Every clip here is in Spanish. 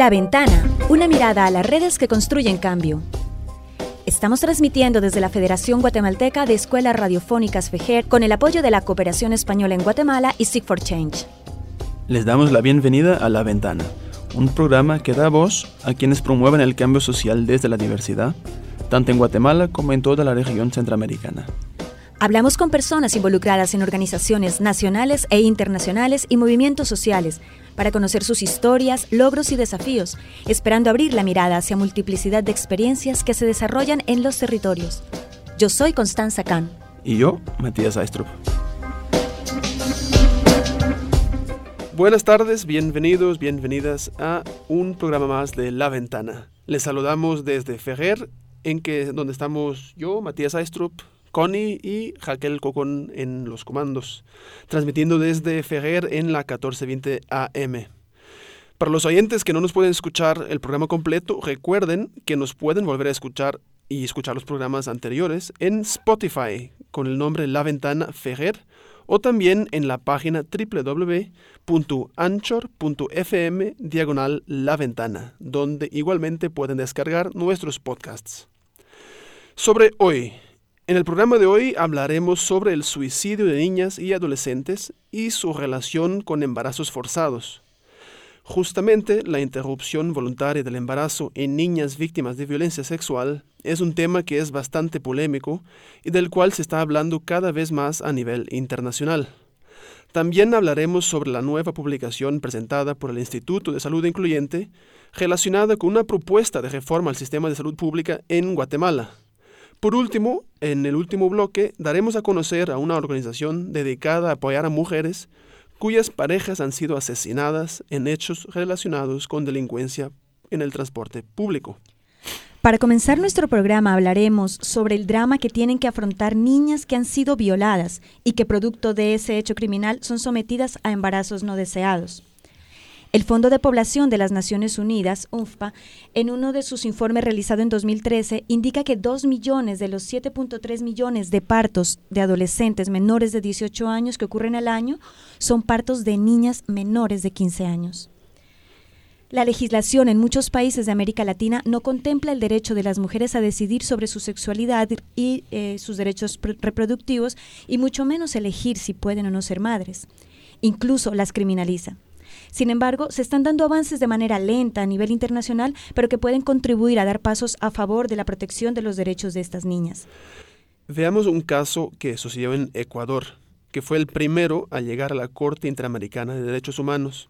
La Ventana, una mirada a las redes que construyen cambio. Estamos transmitiendo desde la Federación Guatemalteca de Escuelas Radiofónicas FEGER con el apoyo de la Cooperación Española en Guatemala y Seek for Change. Les damos la bienvenida a La Ventana, un programa que da voz a quienes promueven el cambio social desde la diversidad, tanto en Guatemala como en toda la región centroamericana. Hablamos con personas involucradas en organizaciones nacionales e internacionales y movimientos sociales para conocer sus historias, logros y desafíos, esperando abrir la mirada hacia multiplicidad de experiencias que se desarrollan en los territorios. Yo soy Constanza Kahn. Y yo, Matías Aistrup. Buenas tardes, bienvenidos, bienvenidas a un programa más de La Ventana. Les saludamos desde Ferrer, en que donde estamos yo, Matías Aistrup, Connie y Jaquel Cocón en los comandos, transmitiendo desde Ferrer en la 1420 AM. Para los oyentes que no nos pueden escuchar el programa completo, recuerden que nos pueden volver a escuchar y escuchar los programas anteriores en Spotify con el nombre La Ventana Ferrer o también en la página www.anchor.fm diagonal La Ventana, donde igualmente pueden descargar nuestros podcasts. Sobre hoy, en el programa de hoy hablaremos sobre el suicidio de niñas y adolescentes y su relación con embarazos forzados. Justamente la interrupción voluntaria del embarazo en niñas víctimas de violencia sexual es un tema que es bastante polémico y del cual se está hablando cada vez más a nivel internacional. También hablaremos sobre la nueva publicación presentada por el Instituto de Salud Incluyente relacionada con una propuesta de reforma al sistema de salud pública en Guatemala. Por último, en el último bloque daremos a conocer a una organización dedicada a apoyar a mujeres cuyas parejas han sido asesinadas en hechos relacionados con delincuencia en el transporte público. Para comenzar nuestro programa hablaremos sobre el drama que tienen que afrontar niñas que han sido violadas y que producto de ese hecho criminal son sometidas a embarazos no deseados. El Fondo de Población de las Naciones Unidas, UNFPA, en uno de sus informes realizado en 2013, indica que 2 millones de los 7.3 millones de partos de adolescentes menores de 18 años que ocurren al año son partos de niñas menores de 15 años. La legislación en muchos países de América Latina no contempla el derecho de las mujeres a decidir sobre su sexualidad y eh, sus derechos reproductivos y mucho menos elegir si pueden o no ser madres. Incluso las criminaliza. Sin embargo, se están dando avances de manera lenta a nivel internacional, pero que pueden contribuir a dar pasos a favor de la protección de los derechos de estas niñas. Veamos un caso que sucedió en Ecuador, que fue el primero a llegar a la Corte Interamericana de Derechos Humanos.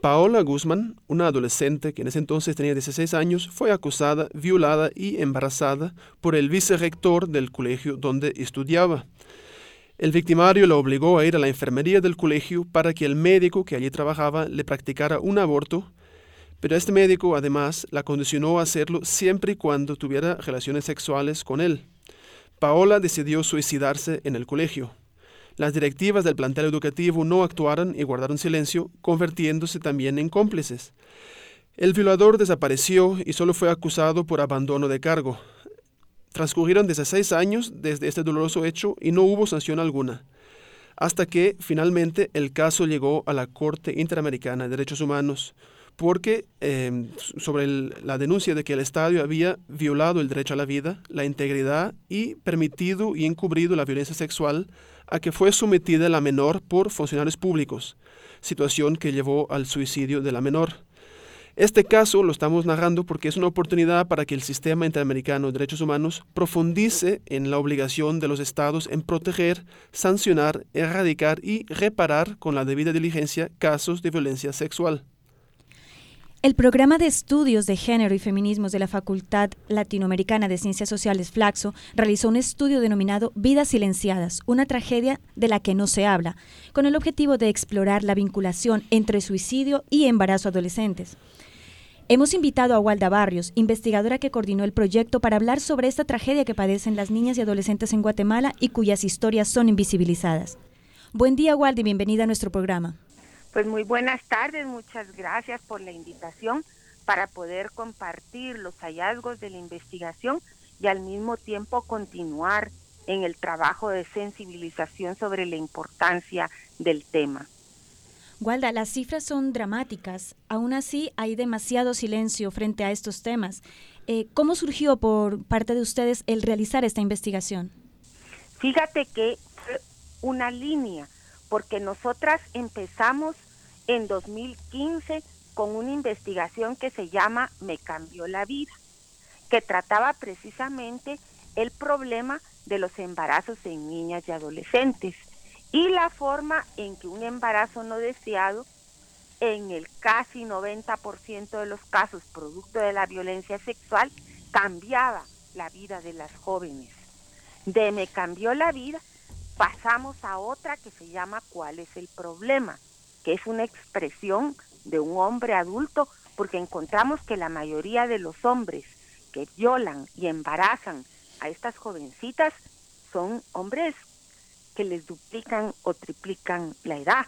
Paola Guzmán, una adolescente que en ese entonces tenía 16 años, fue acusada, violada y embarazada por el vicerrector del colegio donde estudiaba. El victimario lo obligó a ir a la enfermería del colegio para que el médico que allí trabajaba le practicara un aborto, pero este médico además la condicionó a hacerlo siempre y cuando tuviera relaciones sexuales con él. Paola decidió suicidarse en el colegio. Las directivas del plantel educativo no actuaron y guardaron silencio, convirtiéndose también en cómplices. El violador desapareció y solo fue acusado por abandono de cargo. Transcurrieron 16 años desde este doloroso hecho y no hubo sanción alguna, hasta que finalmente el caso llegó a la Corte Interamericana de Derechos Humanos, porque em, sobre la denuncia de que el estadio había violado el derecho a la vida, la integridad y permitido y encubrido la violencia sexual a que fue sometida la menor por funcionarios públicos, situación que llevó al suicidio de la menor. Este caso lo estamos narrando porque es una oportunidad para que el sistema interamericano de derechos humanos profundice en la obligación de los estados en proteger, sancionar, erradicar y reparar con la debida diligencia casos de violencia sexual. El programa de estudios de género y feminismos de la Facultad Latinoamericana de Ciencias Sociales Flaxo realizó un estudio denominado Vidas Silenciadas, una tragedia de la que no se habla, con el objetivo de explorar la vinculación entre suicidio y embarazo adolescentes. Hemos invitado a Walda Barrios, investigadora que coordinó el proyecto para hablar sobre esta tragedia que padecen las niñas y adolescentes en Guatemala y cuyas historias son invisibilizadas. Buen día, Walda, y bienvenida a nuestro programa. Pues muy buenas tardes, muchas gracias por la invitación para poder compartir los hallazgos de la investigación y al mismo tiempo continuar en el trabajo de sensibilización sobre la importancia del tema. Walda, las cifras son dramáticas. Aún así, hay demasiado silencio frente a estos temas. Eh, ¿Cómo surgió por parte de ustedes el realizar esta investigación? Fíjate que fue una línea, porque nosotras empezamos en 2015 con una investigación que se llama Me cambió la vida, que trataba precisamente el problema de los embarazos en niñas y adolescentes y la forma en que un embarazo no deseado, en el casi 90% de los casos producto de la violencia sexual, cambiaba la vida de las jóvenes. De me cambió la vida, pasamos a otra que se llama ¿Cuál es el problema? que es una expresión de un hombre adulto, porque encontramos que la mayoría de los hombres que violan y embarazan a estas jovencitas son hombres que les duplican o triplican la edad.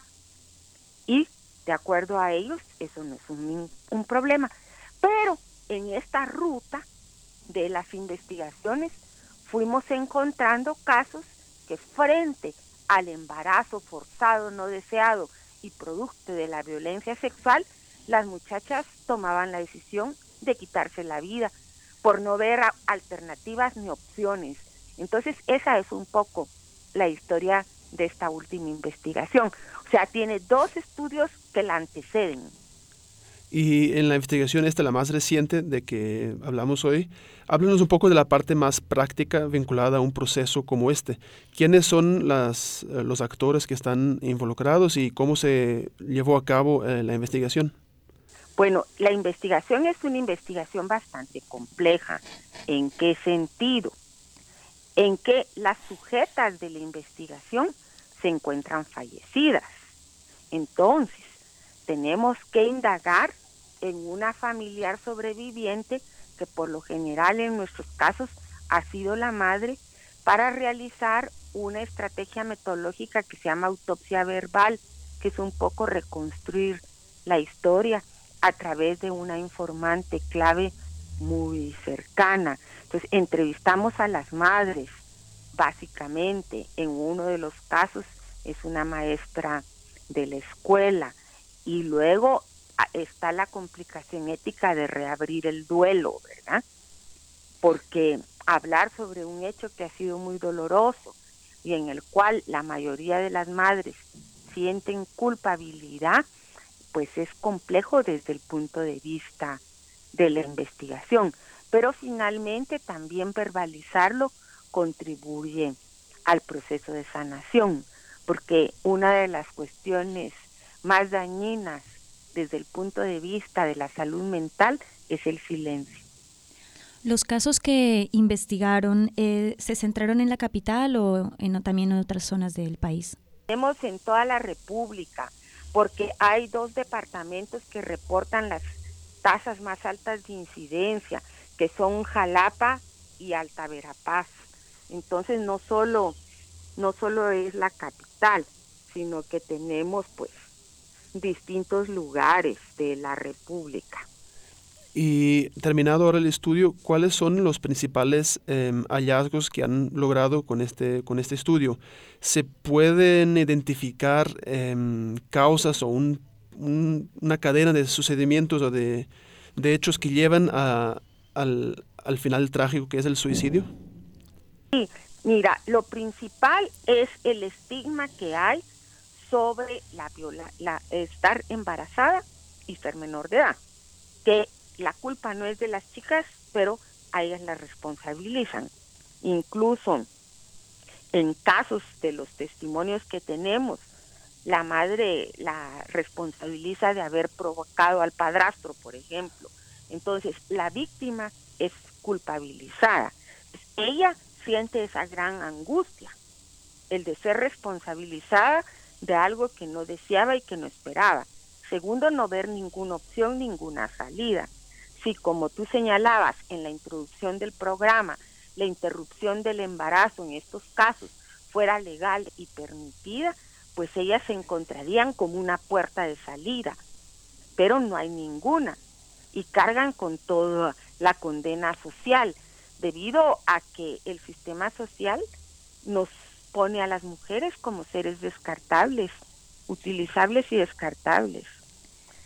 Y de acuerdo a ellos, eso no es un, un problema. Pero en esta ruta de las investigaciones fuimos encontrando casos que frente al embarazo forzado no deseado y producto de la violencia sexual, las muchachas tomaban la decisión de quitarse la vida por no ver alternativas ni opciones. Entonces esa es un poco la historia de esta última investigación. O sea, tiene dos estudios que la anteceden. Y en la investigación esta, la más reciente de que hablamos hoy, háblanos un poco de la parte más práctica vinculada a un proceso como este. ¿Quiénes son las, eh, los actores que están involucrados y cómo se llevó a cabo eh, la investigación? Bueno, la investigación es una investigación bastante compleja. ¿En qué sentido? En que las sujetas de la investigación se encuentran fallecidas. Entonces, tenemos que indagar en una familiar sobreviviente, que por lo general en nuestros casos ha sido la madre, para realizar una estrategia metodológica que se llama autopsia verbal, que es un poco reconstruir la historia a través de una informante clave muy cercana. Entonces, entrevistamos a las madres, básicamente, en uno de los casos es una maestra de la escuela y luego está la complicación ética de reabrir el duelo, ¿verdad? Porque hablar sobre un hecho que ha sido muy doloroso y en el cual la mayoría de las madres sienten culpabilidad, pues es complejo desde el punto de vista de la investigación, pero finalmente también verbalizarlo contribuye al proceso de sanación, porque una de las cuestiones más dañinas desde el punto de vista de la salud mental es el silencio. ¿Los casos que investigaron eh, se centraron en la capital o en, también en otras zonas del país? Tenemos en toda la República, porque hay dos departamentos que reportan las tasas más altas de incidencia, que son Jalapa y Alta Verapaz. Entonces no solo, no solo es la capital, sino que tenemos pues distintos lugares de la República. Y terminado ahora el estudio, ¿cuáles son los principales em, hallazgos que han logrado con este, con este estudio? ¿Se pueden identificar em, causas o un, una cadena de sucedimientos o de, hechos que llevan a, al, al final trágico que es el suicidio? Sí, mira, lo principal es el estigma que hay sobre la, viola, la estar embarazada y ser menor de edad, que la culpa no es de las chicas, pero a ellas la responsabilizan. Incluso en casos de los testimonios que tenemos, la madre la responsabiliza de haber provocado al padrastro, por ejemplo. Entonces, la víctima es culpabilizada. Ella siente esa gran angustia, el de ser responsabilizada de algo que no deseaba y que no esperaba. Segundo, no ver ninguna opción, ninguna salida. Si, como tú señalabas en la introducción del programa, la interrupción del embarazo en estos casos fuera legal y permitida, pues ellas se encontrarían como una puerta de salida, pero no hay ninguna y cargan con toda la condena social debido a que el sistema social nos pone a las mujeres como seres descartables utilizables y descartables.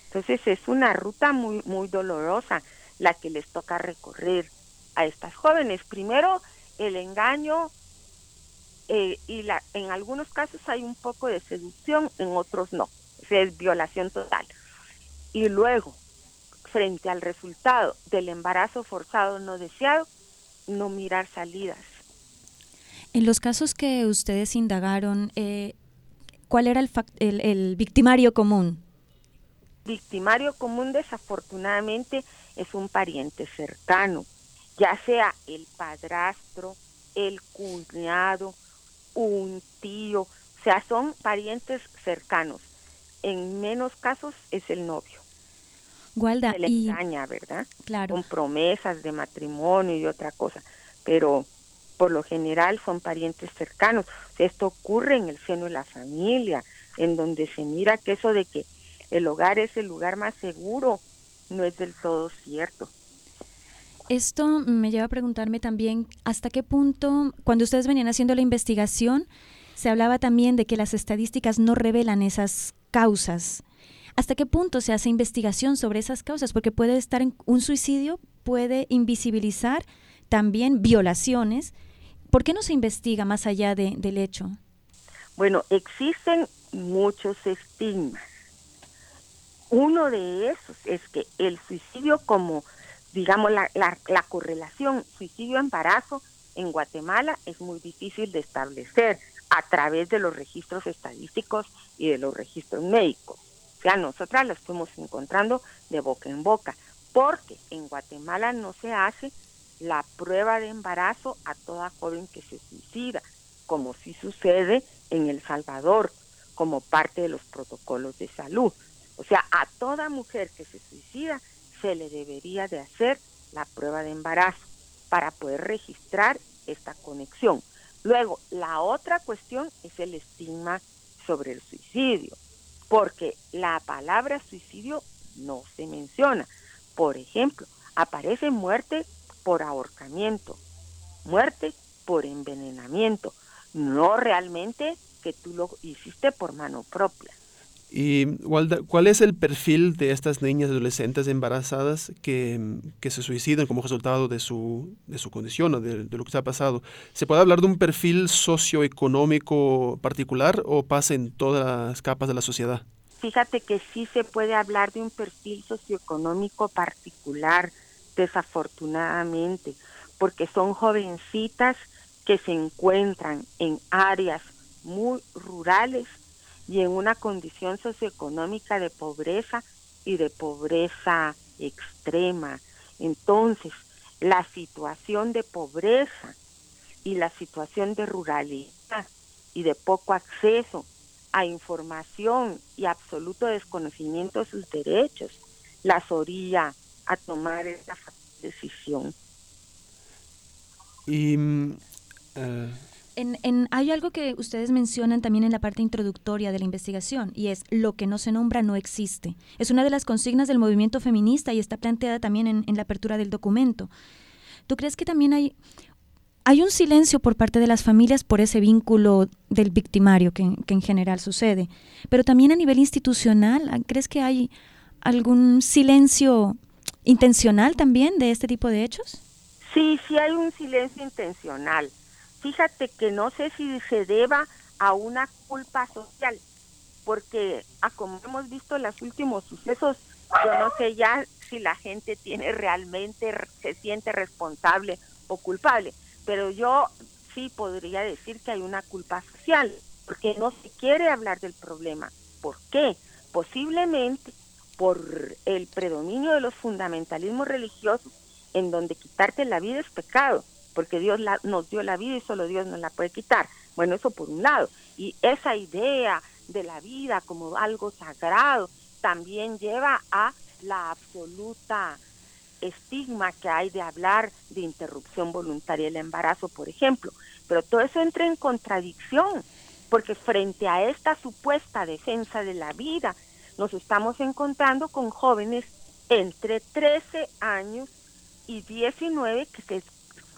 Entonces es una ruta muy, muy dolorosa la que les toca recorrer a estas jóvenes. Primero, el engaño eh, y la, en algunos casos hay un poco de seducción, en otros no. es violación total. Y luego, frente al resultado del embarazo forzado no deseado, no mirar salidas. En los casos que ustedes indagaron, eh, ¿cuál era el, el victimario común? Victimario común desafortunadamente es un pariente cercano, ya sea el padrastro, el cuñado, un tío, o sea, son parientes cercanos. En menos casos es el novio. Gualda, Se le engaña, ¿verdad? Claro. Con promesas de matrimonio y otra cosa. Pero por lo general son parientes cercanos. esto ocurre en el seno de la familia, en donde se mira que eso de que el hogar es el lugar más seguro no es del todo cierto. Esto me lleva a preguntarme también hasta qué punto, cuando ustedes venían haciendo la investigación, se hablaba también de que las estadísticas no revelan esas causas. ¿Hasta qué punto se hace investigación sobre esas causas? Porque puede estar en un suicidio, puede invisibilizar también violaciones. ¿Por qué no se investiga más allá de, del hecho? Bueno, existen muchos estigmas. Uno de esos es que el suicidio como digamos, la, la, la correlación suicidio-embarazo en Guatemala es muy difícil de establecer a través de los registros estadísticos y de los registros médicos. O sea, nosotras lo estamos encontrando de boca en boca, porque en Guatemala no se hace la prueba de embarazo a toda joven que se suicida, como sí sucede en El Salvador, como parte de los protocolos de salud. O sea, a toda mujer que se suicida se le debería de hacer la prueba de embarazo para poder registrar esta conexión. Luego, la otra cuestión es el estigma sobre el suicidio, porque la palabra suicidio no se menciona. Por ejemplo, aparece muerte por ahorcamiento, muerte por envenenamiento, no realmente que tú lo hiciste por mano propia. ¿Y cuál es el perfil de estas niñas adolescentes embarazadas que, se suicidan como resultado de su, de su condición o de, lo que se ha pasado? ¿Se puede hablar de un perfil socioeconómico particular o pasa en todas las capas de la sociedad? Fíjate que sí se puede hablar de un perfil socioeconómico particular, desafortunadamente, porque son jovencitas que se encuentran en áreas muy rurales y en una condición socioeconómica de pobreza y de pobreza extrema. Entonces, la situación de pobreza y la situación de ruralidad y de poco acceso a información y absoluto desconocimiento de sus derechos las orilla a tomar esta decisión. Y mm, eh, en, hay algo que ustedes mencionan también en la parte introductoria de la investigación y es lo que no se nombra no existe. Es una de las consignas del movimiento feminista y está planteada también en, la apertura del documento. ¿Tú crees que también hay, hay un silencio por parte de las familias por ese vínculo del victimario que, que en general sucede? Pero también a nivel institucional, ¿crees que hay algún silencio intencional también de este tipo de hechos? Sí, sí hay un silencio intencional fíjate que no sé si se deba a una culpa social, porque a como hemos visto los últimos sucesos, yo no sé ya si la gente tiene realmente, se siente responsable o culpable, pero yo sí podría decir que hay una culpa social, porque no se quiere hablar del problema. ¿Por qué? Posiblemente por el predominio de los fundamentalismos religiosos en donde quitarte la vida es pecado porque Dios nos dio la vida y solo Dios nos la puede quitar. Bueno, eso por un lado. Y esa idea de la vida como algo sagrado también lleva a la absoluta estigma que hay de hablar de interrupción voluntaria del embarazo, por ejemplo. Pero todo eso entra en contradicción, porque frente a esta supuesta defensa de la vida, nos estamos encontrando con jóvenes entre 13 años y 19 que se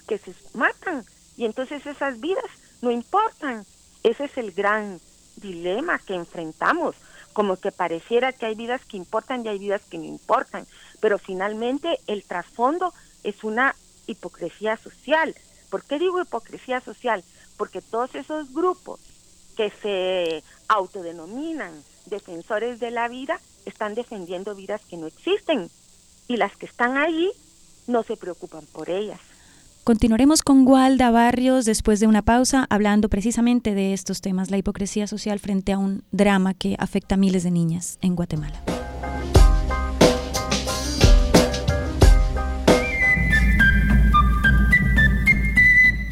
que se matan y entonces esas vidas no importan. Ese es el gran dilema que enfrentamos, como que pareciera que hay vidas que importan y hay vidas que no importan, pero finalmente el trasfondo es una hipocresía social. ¿Por qué digo hipocresía social? Porque todos esos grupos que se autodenominan defensores de la vida están defendiendo vidas que no existen y las que están ahí no se preocupan por ellas. Continuaremos con Walda Barrios después de una pausa hablando precisamente de estos temas, la hipocresía social frente a un drama que afecta a miles de niñas en Guatemala.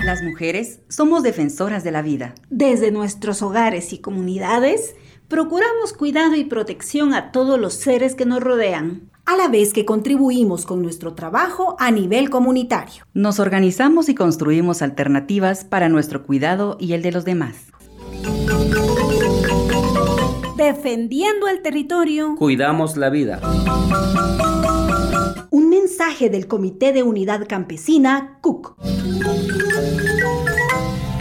Las mujeres somos defensoras de la vida. Desde nuestros hogares y comunidades, procuramos cuidado y protección a todos los seres que nos rodean a la vez que contribuimos con nuestro trabajo a nivel comunitario. Nos organizamos y construimos alternativas para nuestro cuidado y el de los demás. Defendiendo el territorio. Cuidamos la vida. Un mensaje del Comité de Unidad Campesina, CUC.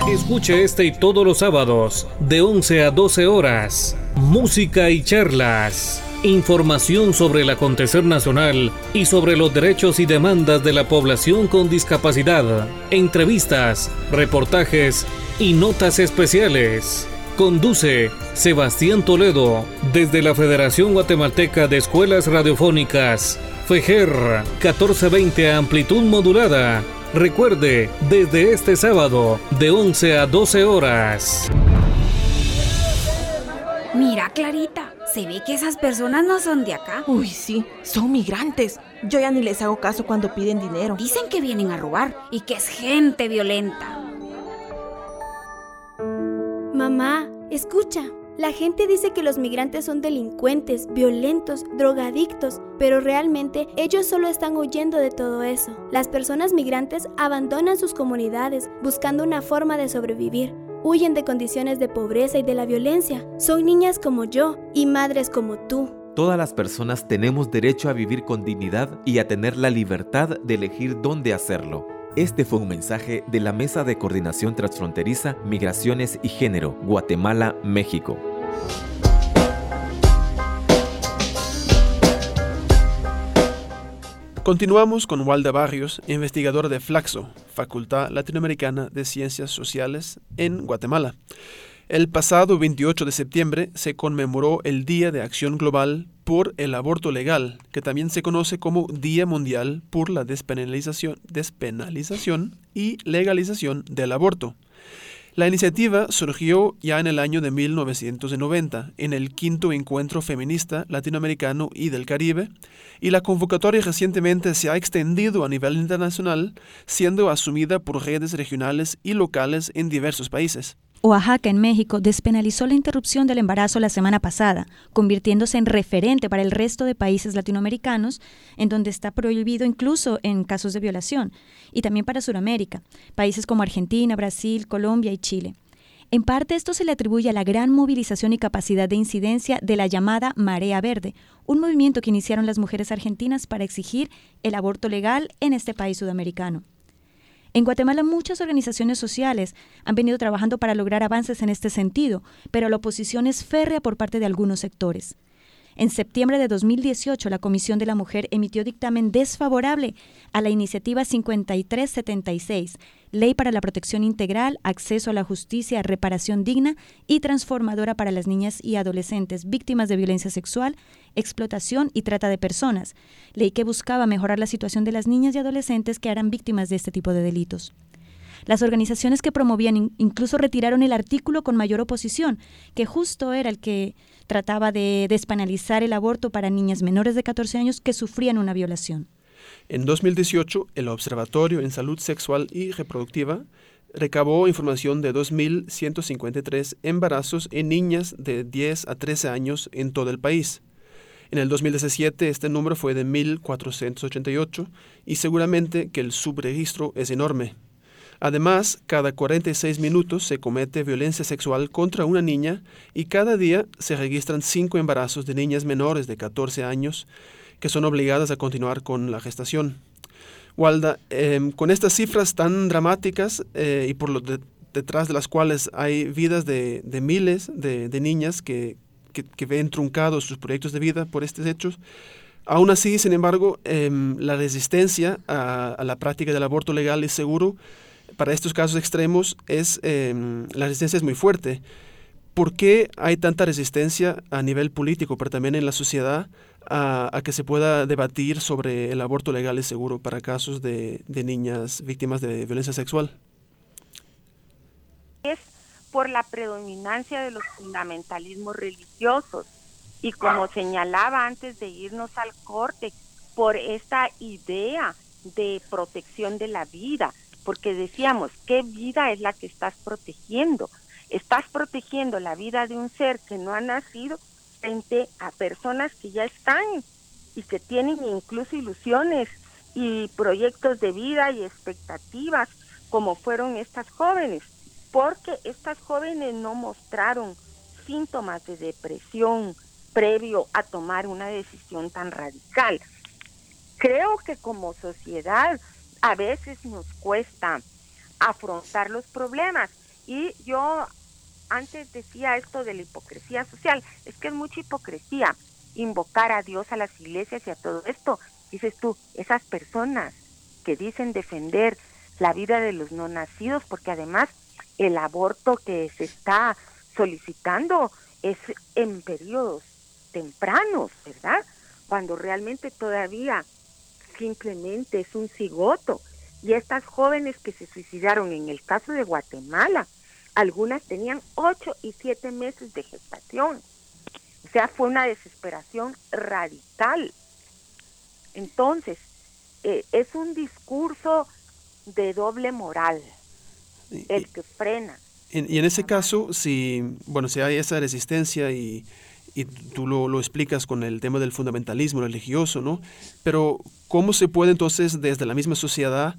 Escuche este y todos los sábados, de 11 a 12 horas. Música y charlas información sobre el acontecer nacional y sobre los derechos y demandas de la población con discapacidad, entrevistas, reportajes y notas especiales. Conduce Sebastián Toledo desde la Federación Guatemalteca de Escuelas Radiofónicas, FEGER 1420 amplitud modulada. Recuerde, desde este sábado, de 11 a 12 horas. Mira, Clarita se ve que esas personas no son de acá. Uy, sí, son migrantes. Yo ya ni les hago caso cuando piden dinero. Dicen que vienen a robar y que es gente violenta. Mamá, escucha. La gente dice que los migrantes son delincuentes, violentos, drogadictos, pero realmente ellos solo están huyendo de todo eso. Las personas migrantes abandonan sus comunidades buscando una forma de sobrevivir huyen de condiciones de pobreza y de la violencia. Son niñas como yo y madres como tú. Todas las personas tenemos derecho a vivir con dignidad y a tener la libertad de elegir dónde hacerlo. Este fue un mensaje de la Mesa de Coordinación Transfronteriza, Migraciones y Género, Guatemala, México. Continuamos con Walda Barrios, investigador de Flaxo, Facultad Latinoamericana de Ciencias Sociales en Guatemala. El pasado 28 de septiembre se conmemoró el Día de Acción Global por el Aborto Legal, que también se conoce como Día Mundial por la Despenalización, despenalización y Legalización del Aborto. La iniciativa surgió ya en el año de 1990, en el quinto encuentro feminista latinoamericano y del Caribe, y la convocatoria recientemente se ha extendido a nivel internacional, siendo asumida por redes regionales y locales en diversos países. Oaxaca, en México, despenalizó la interrupción del embarazo la semana pasada, convirtiéndose en referente para el resto de países latinoamericanos, en donde está prohibido incluso en casos de violación, y también para Sudamérica, países como Argentina, Brasil, Colombia y Chile. En parte esto se le atribuye a la gran movilización y capacidad de incidencia de la llamada Marea Verde, un movimiento que iniciaron las mujeres argentinas para exigir el aborto legal en este país sudamericano. En Guatemala muchas organizaciones sociales han venido trabajando para lograr avances en este sentido, pero la oposición es férrea por parte de algunos sectores. En septiembre de 2018, la Comisión de la Mujer emitió dictamen desfavorable a la iniciativa 5376, Ley para la Protección Integral, Acceso a la Justicia, Reparación Digna y Transformadora para las Niñas y Adolescentes víctimas de violencia sexual, explotación y trata de personas, ley que buscaba mejorar la situación de las niñas y adolescentes que eran víctimas de este tipo de delitos. Las organizaciones que promovían incluso retiraron el artículo con mayor oposición, que justo era el que trataba de despenalizar el aborto para niñas menores de 14 años que sufrían una violación. En 2018, el Observatorio en Salud Sexual y Reproductiva recabó información de 2.153 embarazos en niñas de 10 a 13 años en todo el país. En el 2017 este número fue de 1.488 y seguramente que el subregistro es enorme. Además, cada 46 minutos se comete violencia sexual contra una niña y cada día se registran cinco embarazos de niñas menores de 14 años que son obligadas a continuar con la gestación. Walda, em, con estas cifras tan dramáticas eh, y por lo, detrás de las cuales hay vidas de, miles de, niñas que, ven truncados sus proyectos de vida por estos hechos. Aún así, sin embargo, em, la resistencia a, la práctica del aborto legal y seguro para estos casos extremos es em, la resistencia es muy fuerte. ¿Por qué hay tanta resistencia a nivel político, pero también en la sociedad, a, que se pueda debatir sobre el aborto legal y seguro para casos de, niñas víctimas de violencia sexual? Es por la predominancia de los fundamentalismos religiosos y como señalaba antes de irnos al corte, por esta idea de protección de la vida, porque decíamos, ¿qué vida es la que estás protegiendo? Estás protegiendo la vida de un ser que no ha nacido frente a personas que ya están y que tienen incluso ilusiones y proyectos de vida y expectativas como fueron estas jóvenes, porque estas jóvenes no mostraron síntomas de depresión previo a tomar una decisión tan radical. Creo que como sociedad a veces nos cuesta afrontar los problemas y yo antes decía esto de la hipocresía social, es que es mucha hipocresía invocar a Dios, a las iglesias y a todo esto. Dices tú, esas personas que dicen defender la vida de los no nacidos, porque además el aborto que se está solicitando es en periodos tempranos, ¿verdad? Cuando realmente todavía simplemente es un cigoto. Y estas jóvenes que se suicidaron en el caso de Guatemala, algunas tenían ocho y siete meses de gestación. O sea, fue una desesperación radical. Entonces, eh, es un discurso de doble moral el que frena. y en ese caso, si, bueno, si hay esa resistencia y, y tú lo, lo, explicas con el tema del fundamentalismo religioso, ¿no? Pero ¿cómo se puede entonces desde la misma sociedad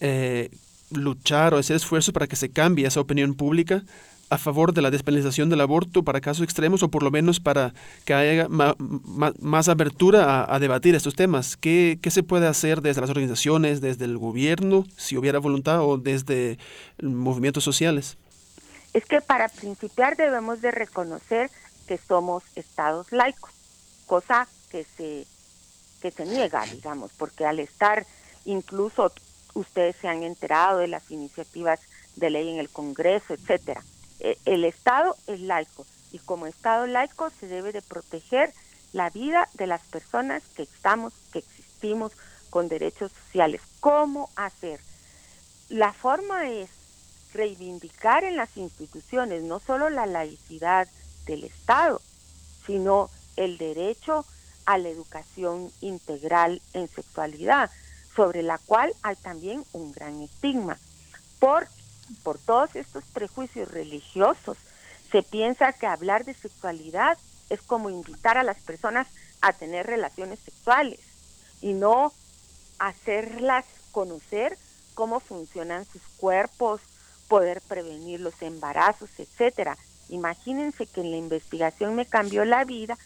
eh, luchar o hacer esfuerzos para que se cambie esa opinión pública a favor de la despenalización del aborto para casos extremos o por lo menos para que haya más abertura a, debatir estos temas. ¿Qué, ¿Qué, se puede hacer desde las organizaciones, desde el gobierno, si hubiera voluntad, o desde movimientos sociales? Es que para principiar debemos de reconocer que somos estados laicos, cosa que se, que se niega, digamos, porque al estar incluso ustedes se han enterado de las iniciativas de ley en el Congreso, etcétera. E, el Estado es laico y como Estado laico se debe de proteger la vida de las personas que estamos, que existimos con derechos sociales. ¿Cómo hacer? La forma es reivindicar en las instituciones no solo la laicidad del Estado, sino el derecho a la educación integral en sexualidad, sobre la cual hay también un gran estigma. Por, por todos estos prejuicios religiosos, se piensa que hablar de sexualidad es como invitar a las personas a tener relaciones sexuales y no hacerlas conocer cómo funcionan sus cuerpos, poder prevenir los embarazos, etcétera. Imagínense que en la investigación me cambió la vida,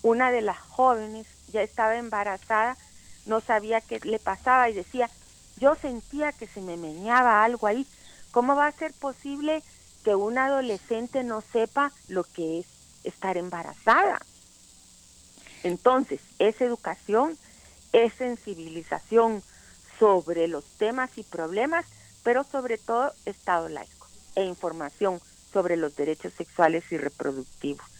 una de las jóvenes ya estaba embarazada no sabía qué le pasaba y decía, yo sentía que se me meñaba algo ahí. ¿Cómo va a ser posible que un adolescente no sepa lo que es estar embarazada? Entonces, es educación, es sensibilización sobre los temas y problemas, pero sobre todo Estado laico e información sobre los derechos sexuales y reproductivos.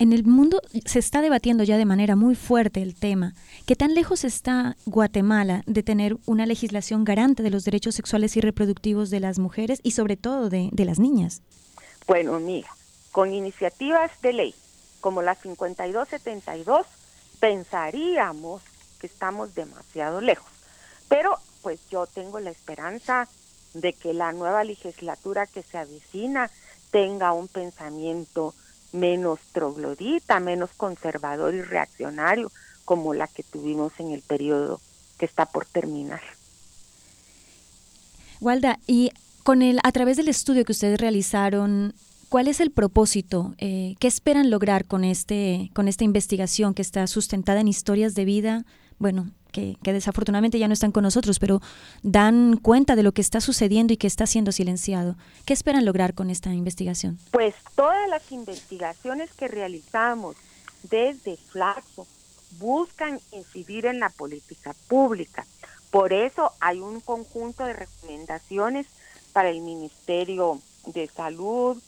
En el mundo se está debatiendo ya de manera muy fuerte el tema. ¿Qué tan lejos está Guatemala de tener una legislación garante de los derechos sexuales y reproductivos de las mujeres y sobre todo de, las niñas? Bueno, mira, con iniciativas de ley como la 5272, pensaríamos que estamos demasiado lejos. Pero pues yo tengo la esperanza de que la nueva legislatura que se avecina tenga un pensamiento menos troglodita, menos conservador y reaccionario como la que tuvimos en el periodo que está por terminar. Walda, y con el, a través del estudio que ustedes realizaron, ¿cuál es el propósito? Eh, ¿Qué esperan lograr con, este, con esta investigación que está sustentada en historias de vida bueno, que, desafortunadamente ya no están con nosotros, pero dan cuenta de lo que está sucediendo y que está siendo silenciado. ¿Qué esperan lograr con esta investigación? Pues todas las investigaciones que realizamos desde Flaxo buscan incidir en la política pública. Por eso hay un conjunto de recomendaciones para el Ministerio de Salud,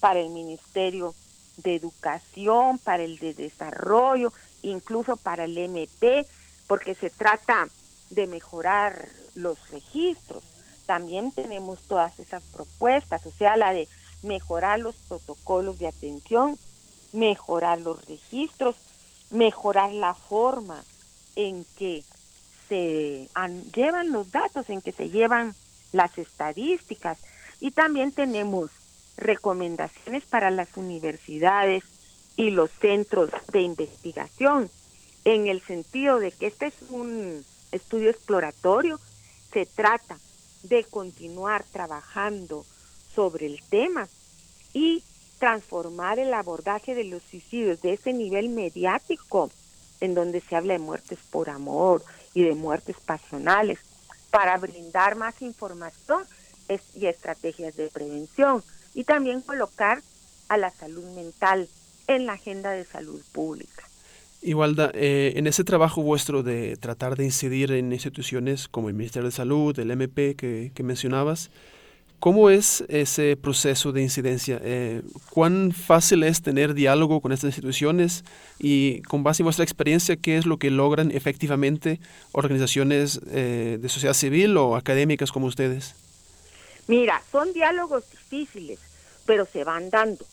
para el Ministerio de Educación, para el de Desarrollo, incluso para el MP, porque se trata de mejorar los registros. También tenemos todas esas propuestas, o sea, la de mejorar los protocolos de atención, mejorar los registros, mejorar la forma en que se llevan los datos, en que se llevan las estadísticas. Y también tenemos recomendaciones para las universidades y los centros de investigación, en el sentido de que este es un estudio exploratorio, se trata de continuar trabajando sobre el tema y transformar el abordaje de los suicidios de ese nivel mediático, en donde se habla de muertes por amor y de muertes pasionales, para brindar más información y estrategias de prevención y también colocar a la salud mental en la agenda de salud pública. Igualda, eh, en ese trabajo vuestro de tratar de incidir en instituciones como el Ministerio de Salud, el MP que, que mencionabas, ¿cómo es ese proceso de incidencia? Eh, ¿Cuán fácil es tener diálogo con estas instituciones? Y con base en vuestra experiencia, ¿qué es lo que logran efectivamente organizaciones eh, de sociedad civil o académicas como ustedes? Mira, son diálogos difíciles, pero se van dando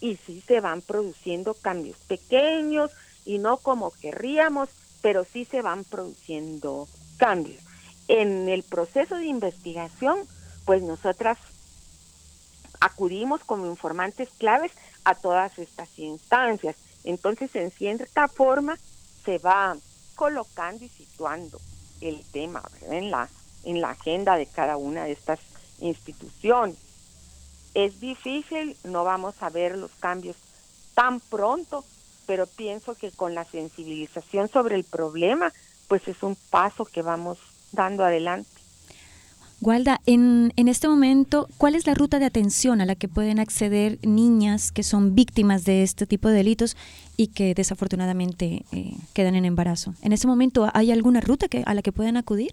y sí se van produciendo cambios pequeños y no como querríamos, pero sí se van produciendo cambios. En el proceso de investigación, pues nosotras acudimos como informantes claves a todas estas instancias. Entonces, en cierta forma, se va colocando y situando el tema en la en la agenda de cada una de estas institución. Es difícil, no vamos a ver los cambios tan pronto, pero pienso que con la sensibilización sobre el problema, pues es un paso que vamos dando adelante. Gualda, en, en, este momento, ¿cuál es la ruta de atención a la que pueden acceder niñas que son víctimas de este tipo de delitos y que desafortunadamente eh, quedan en embarazo? En este momento, ¿hay alguna ruta que, a la que pueden acudir?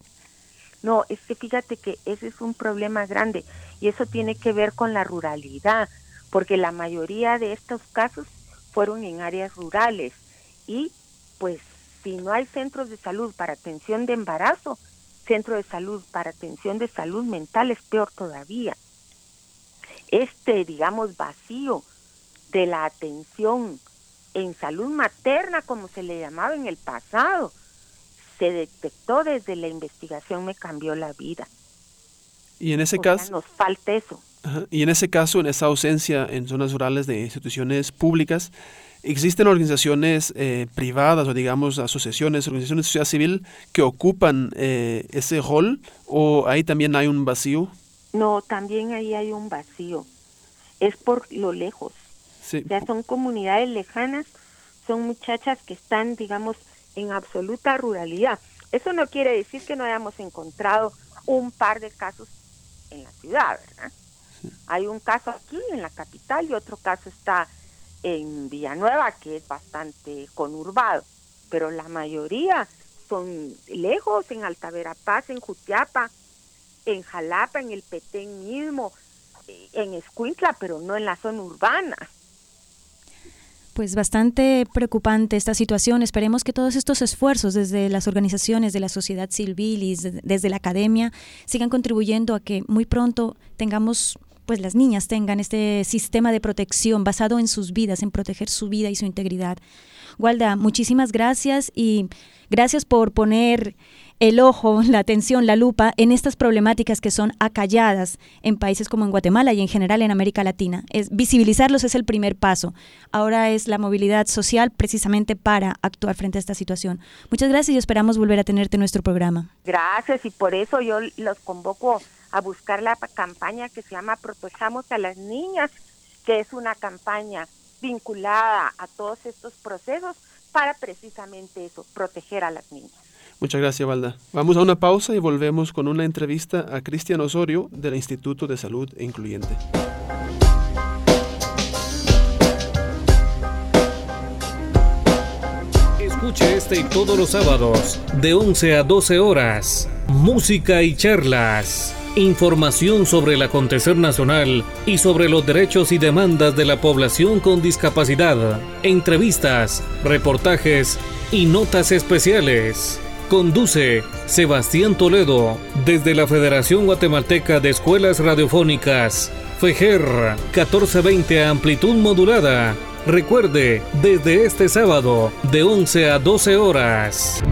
No, es que fíjate que ese es un problema grande y eso tiene que ver con la ruralidad, porque la mayoría de estos casos fueron en áreas rurales y pues si no hay centros de salud para atención de embarazo, centro de salud para atención de salud mental es peor todavía. Este, digamos, vacío de la atención en salud materna, como se le llamaba en el pasado, se detectó desde la investigación me cambió la vida. Y en ese caso... nos falta eso. Y en ese caso, en esa ausencia en zonas rurales de instituciones públicas, ¿existen organizaciones eh, privadas o digamos asociaciones, organizaciones de sociedad civil que ocupan eh, ese rol o ahí también hay un vacío? No, también ahí hay un vacío. Es por lo lejos. Sí. Ya son comunidades lejanas, son muchachas que están, digamos, en absoluta ruralidad. Eso no quiere decir que no hayamos encontrado un par de casos en la ciudad, ¿verdad? Hay un caso aquí en la capital y otro caso está en Villanueva, que es bastante conurbado, pero la mayoría son lejos, en Alta Verapaz, en Jutiapa, en Jalapa, en el Petén mismo, en Escuintla, pero no en la zona urbana. Pues bastante preocupante esta situación. Esperemos que todos estos esfuerzos desde las organizaciones de la sociedad civil y desde la academia sigan contribuyendo a que muy pronto tengamos pues las niñas tengan este sistema de protección basado en sus vidas, en proteger su vida y su integridad. Walda, muchísimas gracias y gracias por poner el ojo, la atención, la lupa en estas problemáticas que son acalladas en países como en Guatemala y en general en América Latina. Es, visibilizarlos es el primer paso. Ahora es la movilidad social precisamente para actuar frente a esta situación. Muchas gracias y esperamos volver a tenerte en nuestro programa. Gracias y por eso yo los convoco a buscar la campaña que se llama Protejamos a las Niñas, que es una campaña vinculada a todos estos procesos para precisamente eso, proteger a las niñas. Muchas gracias, Valda. Vamos a una pausa y volvemos con una entrevista a Cristian Osorio del Instituto de Salud Incluyente. Escuche este y todos los sábados de 11 a 12 horas. Música y charlas. Información sobre el acontecer nacional y sobre los derechos y demandas de la población con discapacidad. Entrevistas, reportajes y notas especiales. Conduce Sebastián Toledo desde la Federación Guatemalteca de Escuelas Radiofónicas. FEJER 1420 amplitud modulada. Recuerde, desde este sábado, de 11 a 12 horas.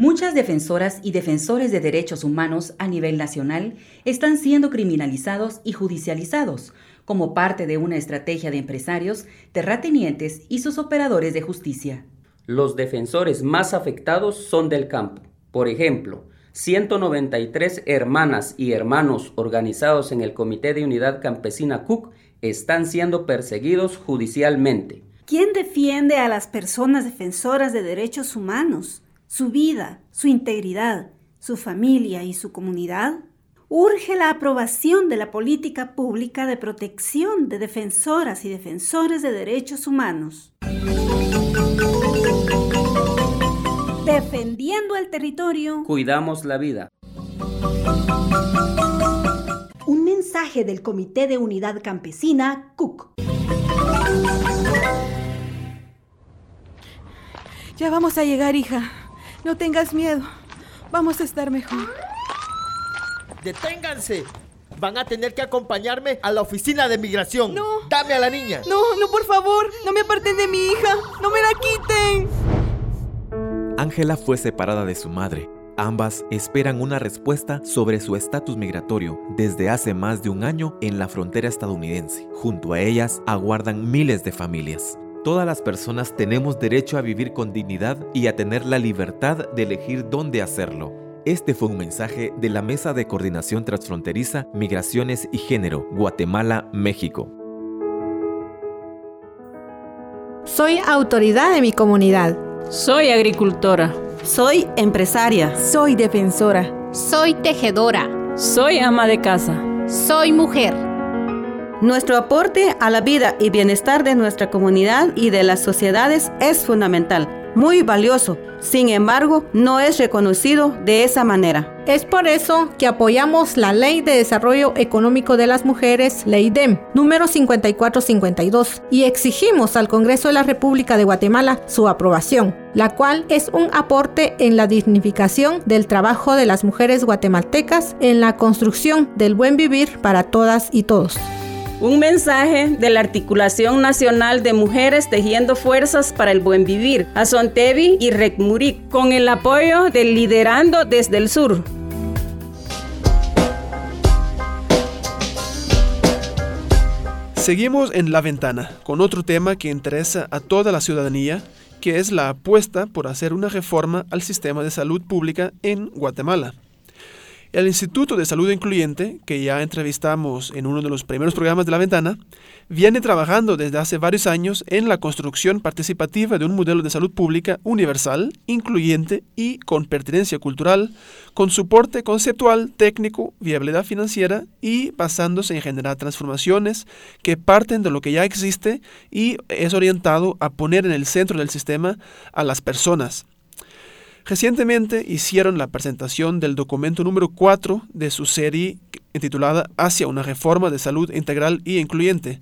Muchas defensoras y defensores de derechos humanos a nivel nacional están siendo criminalizados y judicializados como parte de una estrategia de empresarios, terratenientes y sus operadores de justicia. Los defensores más afectados son del campo. Por ejemplo, 193 hermanas y hermanos organizados en el Comité de Unidad Campesina Cook están siendo perseguidos judicialmente. ¿Quién defiende a las personas defensoras de derechos humanos? Su vida, su integridad, su familia y su comunidad urge la aprobación de la política pública de protección de defensoras y defensores de derechos humanos. Defendiendo el territorio. Cuidamos la vida. Un mensaje del Comité de Unidad Campesina, CUC. Ya vamos a llegar, hija. No tengas miedo. Vamos a estar mejor. ¡Deténganse! Van a tener que acompañarme a la oficina de migración. No. Dame a la niña. No, no, por favor. No me aparten de mi hija. No me la quiten. Ángela fue separada de su madre. Ambas esperan una respuesta sobre su estatus migratorio desde hace más de un año en la frontera estadounidense. Junto a ellas aguardan miles de familias. Todas las personas tenemos derecho a vivir con dignidad y a tener la libertad de elegir dónde hacerlo. Este fue un mensaje de la Mesa de Coordinación Transfronteriza, Migraciones y Género, Guatemala, México. Soy autoridad de mi comunidad. Soy agricultora. Soy empresaria. Soy defensora. Soy tejedora. Soy ama de casa. Soy mujer. Nuestro aporte a la vida y bienestar de nuestra comunidad y de las sociedades es fundamental muy valioso, sin embargo, no es reconocido de esa manera. Es por eso que apoyamos la Ley de Desarrollo Económico de las Mujeres, Ley DEM, número 5452, y exigimos al Congreso de la República de Guatemala su aprobación, la cual es un aporte en la dignificación del trabajo de las mujeres guatemaltecas en la construcción del buen vivir para todas y todos. Un mensaje de la Articulación Nacional de Mujeres Tejiendo Fuerzas para el Buen Vivir, a Sontevi y Recmurik, con el apoyo del Liderando desde el Sur. Seguimos en la ventana con otro tema que interesa a toda la ciudadanía, que es la apuesta por hacer una reforma al sistema de salud pública en Guatemala. El Instituto de Salud Incluyente, que ya entrevistamos en uno de los primeros programas de La Ventana, viene trabajando desde hace varios años en la construcción participativa de un modelo de salud pública universal, incluyente y con pertinencia cultural, con soporte conceptual, técnico, viabilidad financiera y basándose en generar transformaciones que parten de lo que ya existe y es orientado a poner en el centro del sistema a las personas Recientemente hicieron la presentación del documento número 4 de su serie intitulada Hacia una reforma de salud integral y incluyente.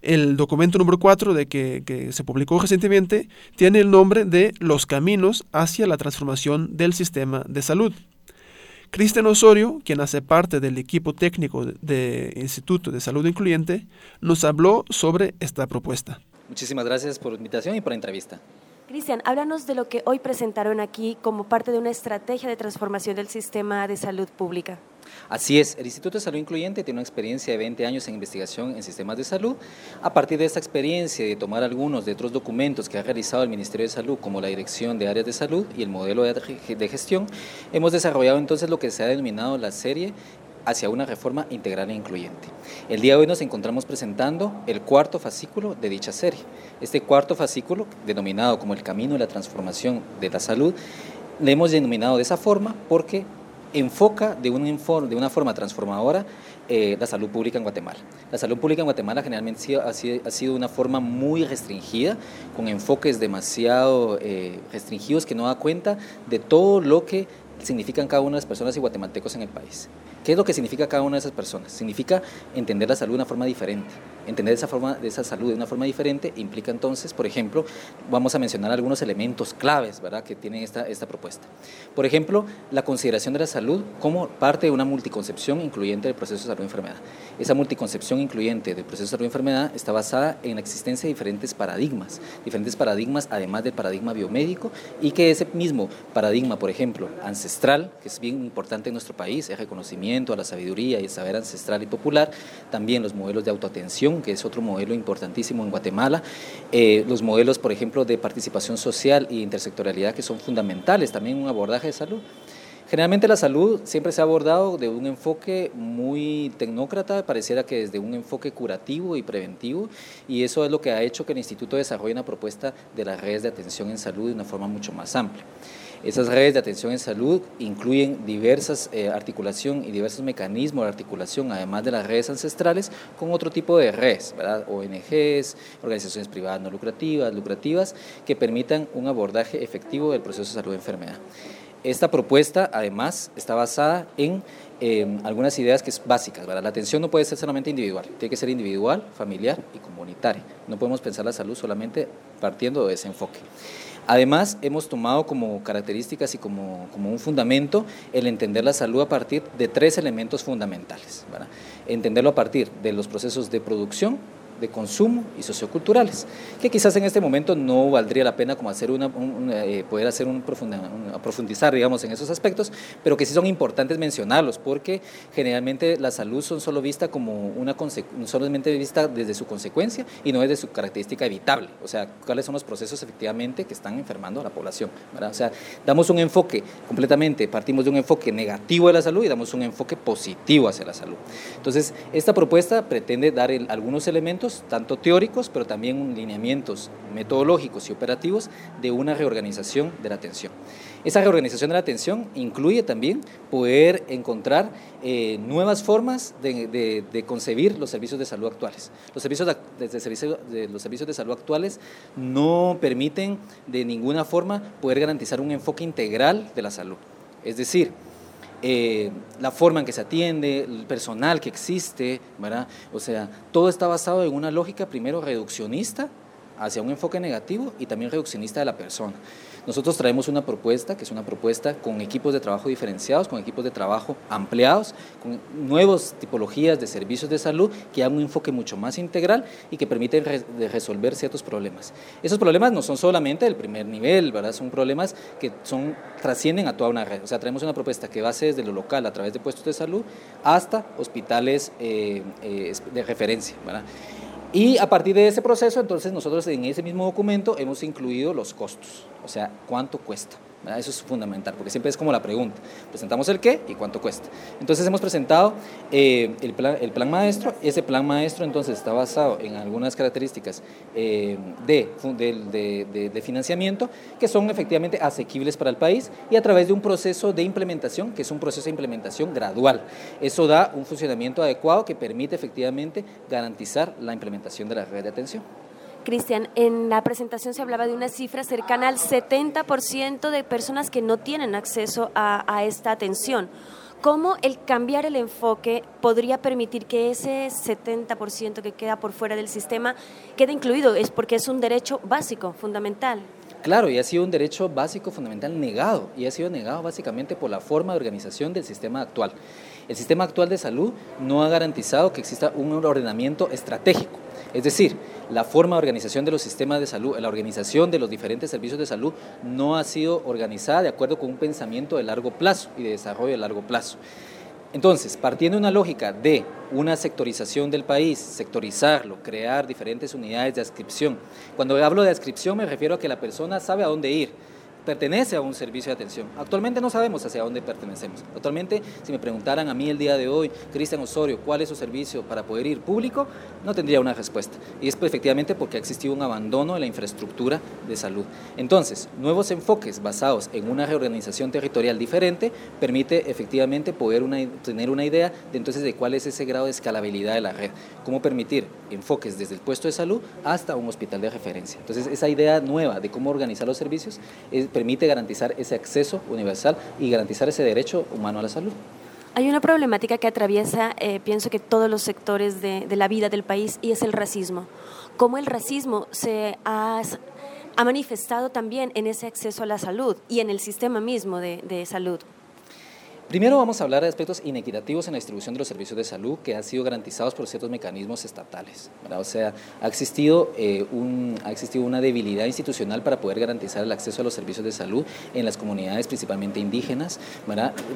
El documento número 4 de que, se publicó recientemente tiene el nombre de Los caminos hacia la transformación del sistema de salud. Cristian Osorio, quien hace parte del equipo técnico del Instituto de Salud Incluyente, nos habló sobre esta propuesta. Muchísimas gracias por la invitación y por la entrevista. Cristian, háblanos de lo que hoy presentaron aquí como parte de una estrategia de transformación del sistema de salud pública. Así es, el Instituto de Salud Incluyente tiene una experiencia de 20 años en investigación en sistemas de salud. A partir de esta experiencia y de tomar algunos de otros documentos que ha realizado el Ministerio de Salud, como la Dirección de Áreas de Salud y el modelo de gestión, hemos desarrollado entonces lo que se ha denominado la serie hacia una reforma integral e incluyente. El día de hoy nos encontramos presentando el cuarto fascículo de dicha serie. Este cuarto fascículo, denominado como el camino de la transformación de la salud, le hemos denominado de esa forma porque enfoca de una, forma transformadora eh, la salud pública en Guatemala. La salud pública en Guatemala generalmente ha sido, ha sido una forma muy restringida, con enfoques demasiado eh, restringidos que no da cuenta de todo lo que significan cada una de las personas y guatemaltecos en el país. ¿Qué es lo que significa cada una de esas personas? Significa entender la salud de una forma diferente. Entender esa, forma, de esa salud de una forma diferente implica entonces, por ejemplo, vamos a mencionar algunos elementos claves ¿verdad? que tiene esta, esta propuesta. Por ejemplo, la consideración de la salud como parte de una multiconcepción incluyente del proceso de salud-enfermedad. Esa multiconcepción incluyente del proceso de salud-enfermedad está basada en la existencia de diferentes paradigmas, diferentes paradigmas además del paradigma biomédico y que ese mismo paradigma, por ejemplo, ancestral, que es bien importante en nuestro país, es reconocimiento a la sabiduría y el saber ancestral y popular, también los modelos de autoatención, que es otro modelo importantísimo en Guatemala, eh, los modelos, por ejemplo, de participación social e intersectorialidad, que son fundamentales, también un abordaje de salud. Generalmente la salud siempre se ha abordado de un enfoque muy tecnócrata, pareciera que desde un enfoque curativo y preventivo, y eso es lo que ha hecho que el Instituto desarrolle una propuesta de las redes de atención en salud de una forma mucho más amplia. Esas redes de atención en salud incluyen diversas eh, articulación y diversos mecanismos de articulación, además de las redes ancestrales, con otro tipo de redes, ¿verdad? ONGs, organizaciones privadas no lucrativas, lucrativas, que permitan un abordaje efectivo del proceso de salud-enfermedad. Esta propuesta, además, está basada en eh, algunas ideas que es básicas. ¿verdad? La atención no puede ser solamente individual, tiene que ser individual, familiar y comunitaria. No podemos pensar la salud solamente partiendo de ese enfoque. Además, hemos tomado como características y como, un fundamento el entender la salud a partir de tres elementos fundamentales. Entenderlo a partir de los procesos de producción, de consumo y socioculturales, que quizás en este momento no valdría la pena como hacer una, eh, poder hacer un, profundizar, digamos, en esos aspectos, pero que sí son importantes mencionarlos, porque generalmente la salud son solo vista como una solamente vista desde su consecuencia y no desde su característica evitable, o sea, cuáles son los procesos efectivamente que están enfermando a la población, ¿verdad? O sea, damos un enfoque completamente, partimos de un enfoque negativo de la salud y damos un enfoque positivo hacia la salud. Entonces, esta propuesta pretende dar algunos elementos tanto teóricos, pero también lineamientos metodológicos y operativos de una reorganización de la atención. Esa reorganización de la atención incluye también poder encontrar eh, nuevas formas de, concebir los servicios de salud actuales. Los servicios de, los servicios de salud actuales no permiten de ninguna forma poder garantizar un enfoque integral de la salud. Es decir, eh, la forma en que se atiende, el personal que existe. O sea, todo está basado en una lógica primero reduccionista hacia un enfoque negativo y también reduccionista de la persona. Nosotros traemos una propuesta, que es una propuesta con equipos de trabajo diferenciados, con equipos de trabajo ampliados, con nuevas tipologías de servicios de salud que dan un enfoque mucho más integral y que permiten resolver ciertos problemas. Esos problemas no son solamente del primer nivel, ¿verdad? son problemas que son, trascienden a toda una red. O sea, traemos una propuesta que va a ser desde lo local, a través de puestos de salud, hasta hospitales eh, eh, de referencia. ¿verdad? Y a partir de ese proceso, entonces nosotros en ese mismo documento hemos incluido los costos, o sea, cuánto cuesta. Eso es fundamental, porque siempre es como la pregunta. Presentamos el qué y cuánto cuesta. Entonces hemos presentado eh, el, plan, el, plan, maestro. Ese plan maestro entonces está basado en algunas características eh, de, de, de, financiamiento que son efectivamente asequibles para el país y a través de un proceso de implementación, que es un proceso de implementación gradual. Eso da un funcionamiento adecuado que permite efectivamente garantizar la implementación de la red de atención. Cristian, en la presentación se hablaba de una cifra cercana al 70% de personas que no tienen acceso a, esta atención. ¿Cómo el cambiar el enfoque podría permitir que ese 70% que queda por fuera del sistema quede incluido? Es porque es un derecho básico, fundamental. Claro, y ha sido un derecho básico fundamental negado, y ha sido negado básicamente por la forma de organización del sistema actual. El sistema actual de salud no ha garantizado que exista un ordenamiento estratégico es decir, la forma de organización de los sistemas de salud, la organización de los diferentes servicios de salud no ha sido organizada de acuerdo con un pensamiento de largo plazo y de desarrollo de largo plazo. Entonces, partiendo de una lógica de una sectorización del país, sectorizarlo, crear diferentes unidades de adscripción. Cuando hablo de adscripción me refiero a que la persona sabe a dónde ir, pertenece a un servicio de atención. Actualmente no sabemos hacia dónde pertenecemos. Actualmente, si me preguntaran a mí el día de hoy, Cristian Osorio, ¿cuál es su servicio para poder ir público? No tendría una respuesta. Y es efectivamente porque ha existido un abandono de la infraestructura de salud. Entonces, nuevos enfoques basados en una reorganización territorial diferente permite efectivamente poder tener una idea de entonces de cuál es ese grado de escalabilidad de la red, cómo permitir enfoques desde el puesto de salud hasta un hospital de referencia. Entonces, esa idea nueva de cómo organizar los servicios permite garantizar ese acceso universal y garantizar ese derecho humano a la salud. Hay una problemática que atraviesa, eh, pienso que todos los sectores de, la vida del país y es el racismo. Cómo el racismo se ha, manifestado también en ese acceso a la salud y en el sistema mismo de salud. Primero vamos a hablar de aspectos inequitativos en la distribución de los servicios de salud que han sido garantizados por ciertos mecanismos estatales. O sea, ha existido, eh, ha existido una debilidad institucional para poder garantizar el acceso a los servicios de salud en las comunidades principalmente indígenas.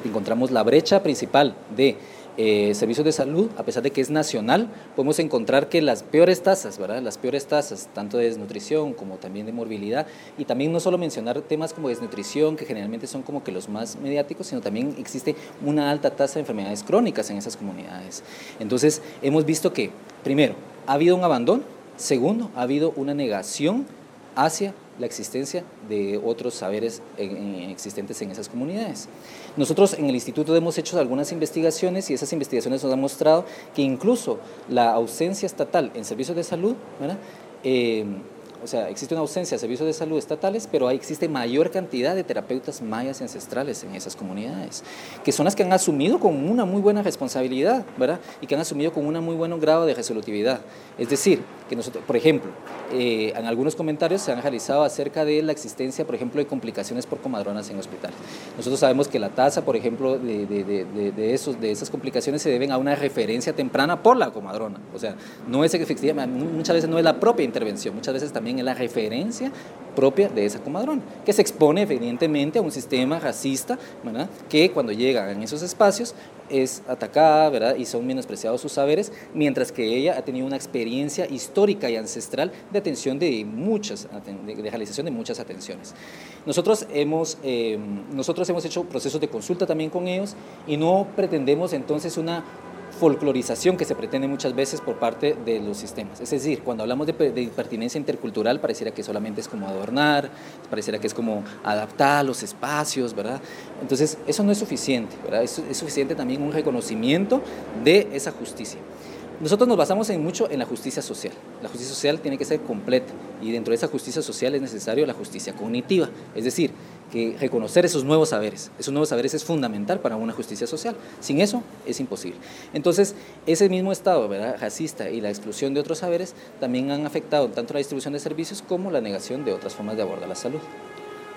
Encontramos la brecha principal de eh, servicios de salud, a pesar de que es nacional, podemos encontrar que las peores tasas, ¿verdad? Las peores tasas, tanto de desnutrición como también de morbilidad, y también no solo mencionar temas como desnutrición, que generalmente son como que los más mediáticos, sino también existe una alta tasa de enfermedades crónicas en esas comunidades. Entonces, hemos visto que, primero, ha habido un abandono, segundo, ha habido una negación hacia la existencia de otros saberes existentes en esas comunidades. Nosotros en el instituto hemos hecho algunas investigaciones y esas investigaciones nos han mostrado que incluso la ausencia estatal en servicios de salud, eh, o sea, existe una ausencia de servicios de salud estatales, pero ahí existe mayor cantidad de terapeutas mayas ancestrales en esas comunidades, que son las que han asumido con una muy buena responsabilidad, ¿verdad? Y que han asumido con un muy buen grado de resolutividad. Es decir, que nosotros, por ejemplo, eh, en algunos comentarios se han realizado acerca de la existencia, por ejemplo, de complicaciones por comadronas en hospitales. Nosotros sabemos que la tasa, por ejemplo, de, de, de, esos, de esas complicaciones se deben a una referencia temprana por la comadrona. O sea, no es efectivamente, muchas veces no es la propia intervención, muchas veces también es la referencia propia de esa comadrona, que se expone evidentemente a un sistema racista, que cuando llega en esos espacios es atacada ¿verdad? y son menospreciados sus saberes, mientras que ella ha tenido una experiencia histórica y ancestral de atención de muchas, de realización de muchas atenciones. Nosotros hemos, eh, nosotros hemos hecho procesos de consulta también con ellos y no pretendemos entonces una folclorización que se pretende muchas veces por parte de los sistemas. Es decir, cuando hablamos de, pertinencia intercultural, pareciera que solamente es como adornar, pareciera que es como adaptar los espacios, ¿verdad? Entonces, eso no es suficiente, ¿verdad? Es, es suficiente también un reconocimiento de esa justicia. Nosotros nos basamos en mucho en la justicia social. La justicia social tiene que ser completa y dentro de esa justicia social es necesario la justicia cognitiva, es decir, que reconocer esos nuevos saberes. Esos nuevos saberes es fundamental para una justicia social. Sin eso es imposible. Entonces, ese mismo estado ¿verdad? racista y la exclusión de otros saberes también han afectado tanto la distribución de servicios como la negación de otras formas de abordar la salud.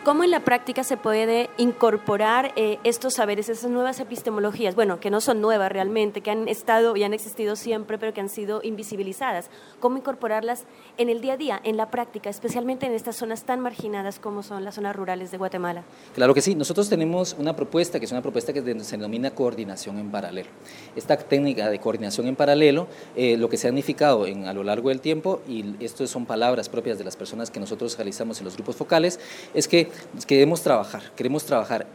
¿Cómo en la práctica se puede incorporar eh, estos saberes, esas nuevas epistemologías? Bueno, que no son nuevas realmente, que han estado y han existido siempre, pero que han sido invisibilizadas. ¿Cómo incorporarlas en el día a día, en la práctica, especialmente en estas zonas tan marginadas como son las zonas rurales de Guatemala? Claro que sí. Nosotros tenemos una propuesta que es una propuesta que se denomina coordinación en paralelo. Esta técnica de coordinación en paralelo, eh, lo que se ha significado en, a lo largo del tiempo, y esto son palabras propias de las personas que nosotros realizamos en los grupos focales, es que queremos trabajar, queremos trabajar,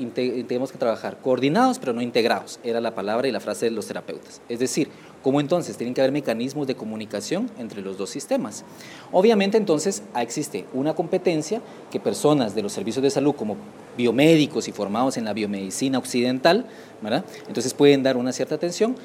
tenemos que trabajar coordinados pero no integrados, era la palabra y la frase de los terapeutas. Es decir, ¿cómo entonces tienen que haber mecanismos de comunicación entre los dos sistemas? Obviamente entonces existe una competencia que personas de los servicios de salud como biomédicos y formados en la biomedicina occidental, entonces pueden dar una cierta atención,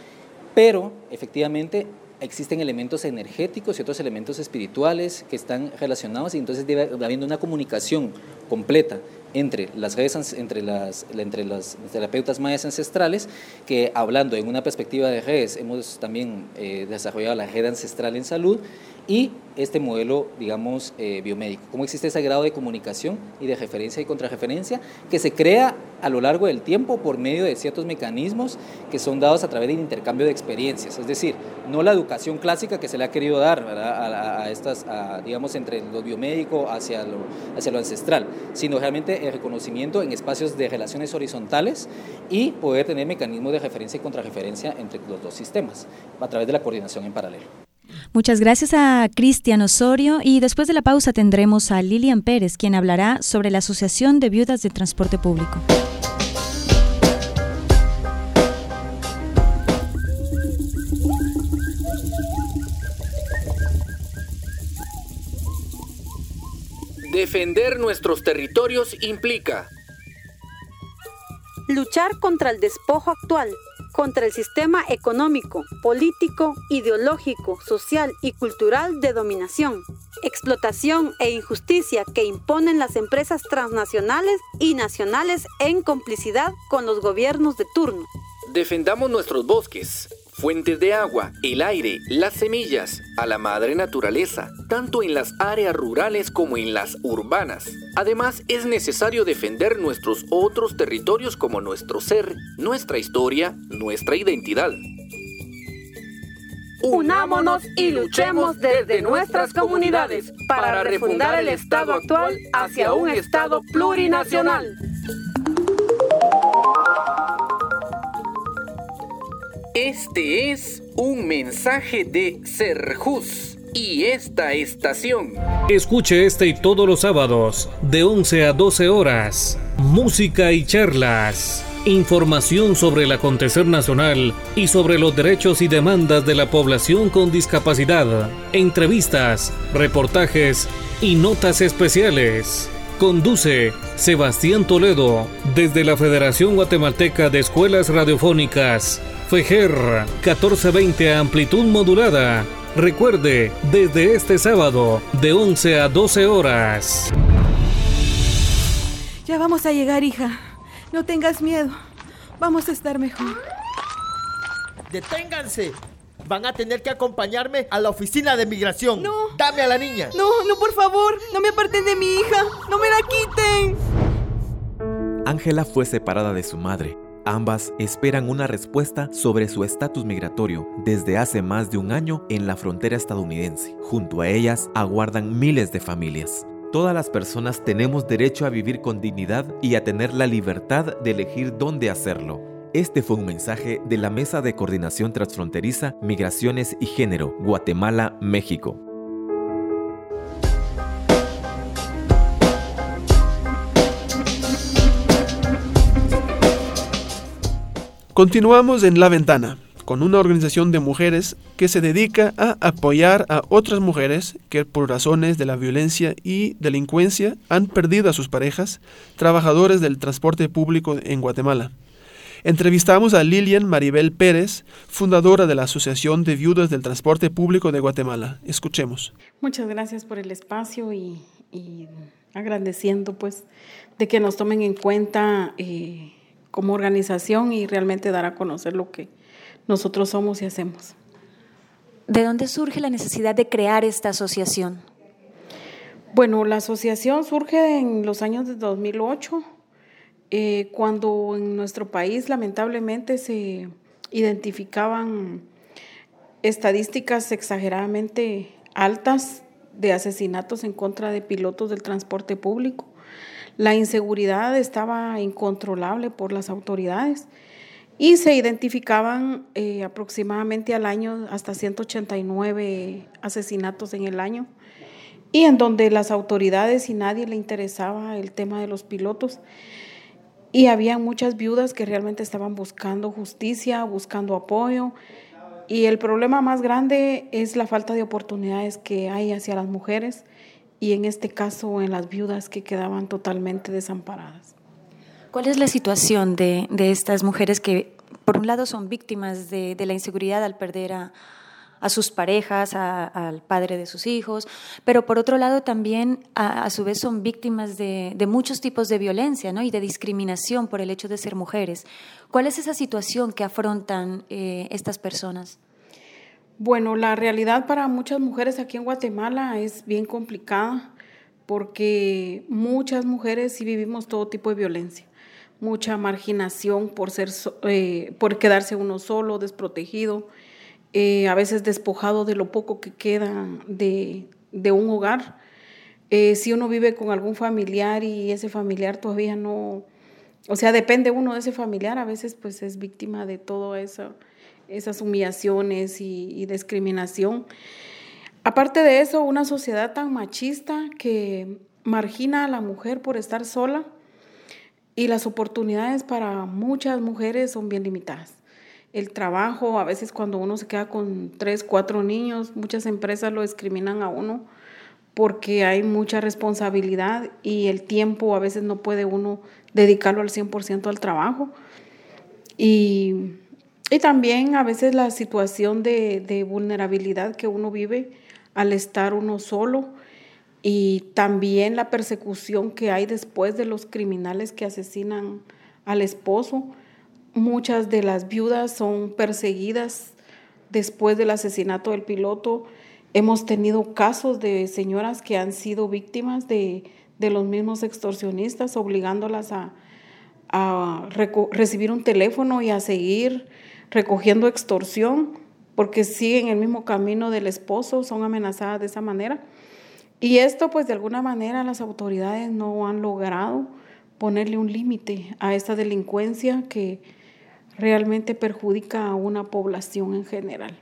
pero efectivamente existen elementos energéticos y otros elementos espirituales que están relacionados y entonces debe habiendo una comunicación completa entre las redes, entre las, entre las terapeutas mayas ancestrales, que hablando en una perspectiva de redes, hemos también eh, desarrollado la red ancestral en salud y este modelo, digamos, eh, biomédico. ¿Cómo existe ese grado de comunicación y de referencia y contrarreferencia que se crea a lo largo del tiempo por medio de ciertos mecanismos que son dados a través del intercambio de experiencias? Es decir, no la educación clásica que se le ha querido dar A, estas, digamos, entre lo biomédico hacia lo, hacia lo ancestral, sino realmente el reconocimiento en espacios de relaciones horizontales y poder tener mecanismos de referencia y contrarreferencia entre los dos sistemas a través de la coordinación en paralelo. Muchas gracias a Cristian Osorio y después de la pausa tendremos a Lilian Pérez, quien hablará sobre la Asociación de Viudas de Transporte Público. Defender nuestros territorios implica luchar contra el despojo actual, contra el sistema económico, político, ideológico, social y cultural de dominación, explotación e injusticia que imponen las empresas transnacionales y nacionales en complicidad con los gobiernos de turno. Defendamos nuestros bosques, fuentes de agua, el aire, las semillas, a la madre naturaleza, tanto en las áreas rurales como en las urbanas. Además, es necesario defender nuestros otros territorios como nuestro ser, nuestra historia, nuestra identidad. Unámonos y luchemos desde nuestras comunidades para refundar el Estado actual hacia un Estado plurinacional. Este es un mensaje de Serjus y esta estación. Escuche este y todos los sábados de 11 a 12 horas. Música y charlas. Información sobre el acontecer nacional y sobre los derechos y demandas de la población con discapacidad. Entrevistas, reportajes y notas especiales. Conduce Sebastián Toledo desde la Federación Guatemalteca de Escuelas Radiofónicas FEGER 1420 amplitud modulada. Recuerde, desde este sábado, de 11 a 12 horas. Ya vamos a llegar, hija. No tengas miedo. Vamos a estar mejor. ¡Deténganse! Van a tener que acompañarme a la oficina de migración. No. Dame a la niña. No, no, por favor. No me aparten de mi hija. No me la quiten. Ángela fue separada de su madre Ambas esperan una respuesta sobre su estatus migratorio desde hace más de un año en la frontera estadounidense. Junto a ellas aguardan miles de familias. Todas las personas tenemos derecho a vivir con dignidad y a tener la libertad de elegir dónde hacerlo. Este fue un mensaje de la Mesa de Coordinación Transfronteriza, Migraciones y Género, Guatemala, México. Continuamos en La Ventana, con una organización de mujeres que se dedica a apoyar a otras mujeres que por razones de la violencia y delincuencia han perdido a sus parejas, trabajadores del transporte público en Guatemala. Entrevistamos a Lilian Maribel Pérez, fundadora de la Asociación de Viudas del Transporte Público de Guatemala. Escuchemos. Muchas gracias por el espacio y, agradeciendo pues de que nos tomen en cuenta eh, como organización y realmente dar a conocer lo que nosotros somos y hacemos. ¿De dónde surge la necesidad de crear esta asociación? Bueno, la asociación surge en los años de 2008, eh, cuando en nuestro país lamentablemente se identificaban estadísticas exageradamente altas de asesinatos en contra de pilotos del transporte público. La inseguridad estaba incontrolable por las autoridades y se identificaban eh, aproximadamente al año hasta 189 asesinatos en el año y en donde las autoridades y nadie le interesaba el tema de los pilotos. Y había muchas viudas que realmente estaban buscando justicia, buscando apoyo. Y el problema más grande es la falta de oportunidades que hay hacia las mujeres y en este caso en las viudas que quedaban totalmente desamparadas. ¿Cuál es la situación de, de estas mujeres que, por un lado, son víctimas de, de la inseguridad al perder a, a sus parejas, al padre de sus hijos, pero por otro lado también a, su vez son víctimas de, de, muchos tipos de violencia ¿no? y de discriminación por el hecho de ser mujeres. ¿Cuál es esa situación que afrontan eh, estas personas? Bueno, la realidad para muchas mujeres aquí en Guatemala es bien complicada porque muchas mujeres sí vivimos todo tipo de violencia, mucha marginación por, ser, eh, por quedarse uno solo, desprotegido, eh, a veces despojado de lo poco que queda de, un hogar. Eh, si uno vive con algún familiar y ese familiar todavía no, o sea, depende uno de ese familiar, a veces pues es víctima de todo eso esas humillaciones y, discriminación. Aparte de eso, una sociedad tan machista que margina a la mujer por estar sola y las oportunidades para muchas mujeres son bien limitadas. El trabajo, a veces cuando uno se queda con tres, cuatro niños, muchas empresas lo discriminan a uno porque hay mucha responsabilidad y el tiempo a veces no puede uno dedicarlo al 100% al trabajo. Y, y, también a veces la situación de, de vulnerabilidad que uno vive al estar uno solo y también la persecución que hay después de los criminales que asesinan al esposo. Muchas de las viudas son perseguidas después del asesinato del piloto. Hemos tenido casos de señoras que han sido víctimas de, los mismos extorsionistas, obligándolas a, a recibir un teléfono y a seguir recogiendo extorsión, porque siguen el mismo camino del esposo, son amenazadas de esa manera. Y esto pues de alguna manera las autoridades no han logrado ponerle un límite a esta delincuencia que realmente perjudica a una población en general.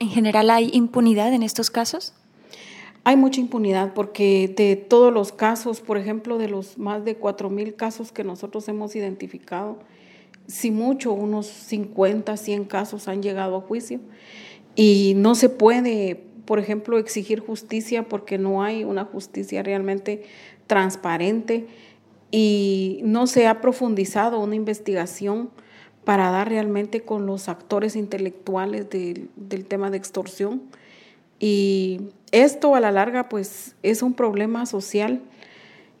¿En general hay impunidad en estos casos? Hay mucha impunidad porque de todos los casos, por ejemplo, de los más de 4.000 casos que nosotros hemos identificado, si mucho, unos 50, 100 casos han llegado a juicio y no se puede por ejemplo, exigir justicia porque no hay una justicia realmente transparente y no se ha profundizado una investigación para dar realmente con los actores intelectuales del tema de extorsión. Y esto a la larga pues es un problema social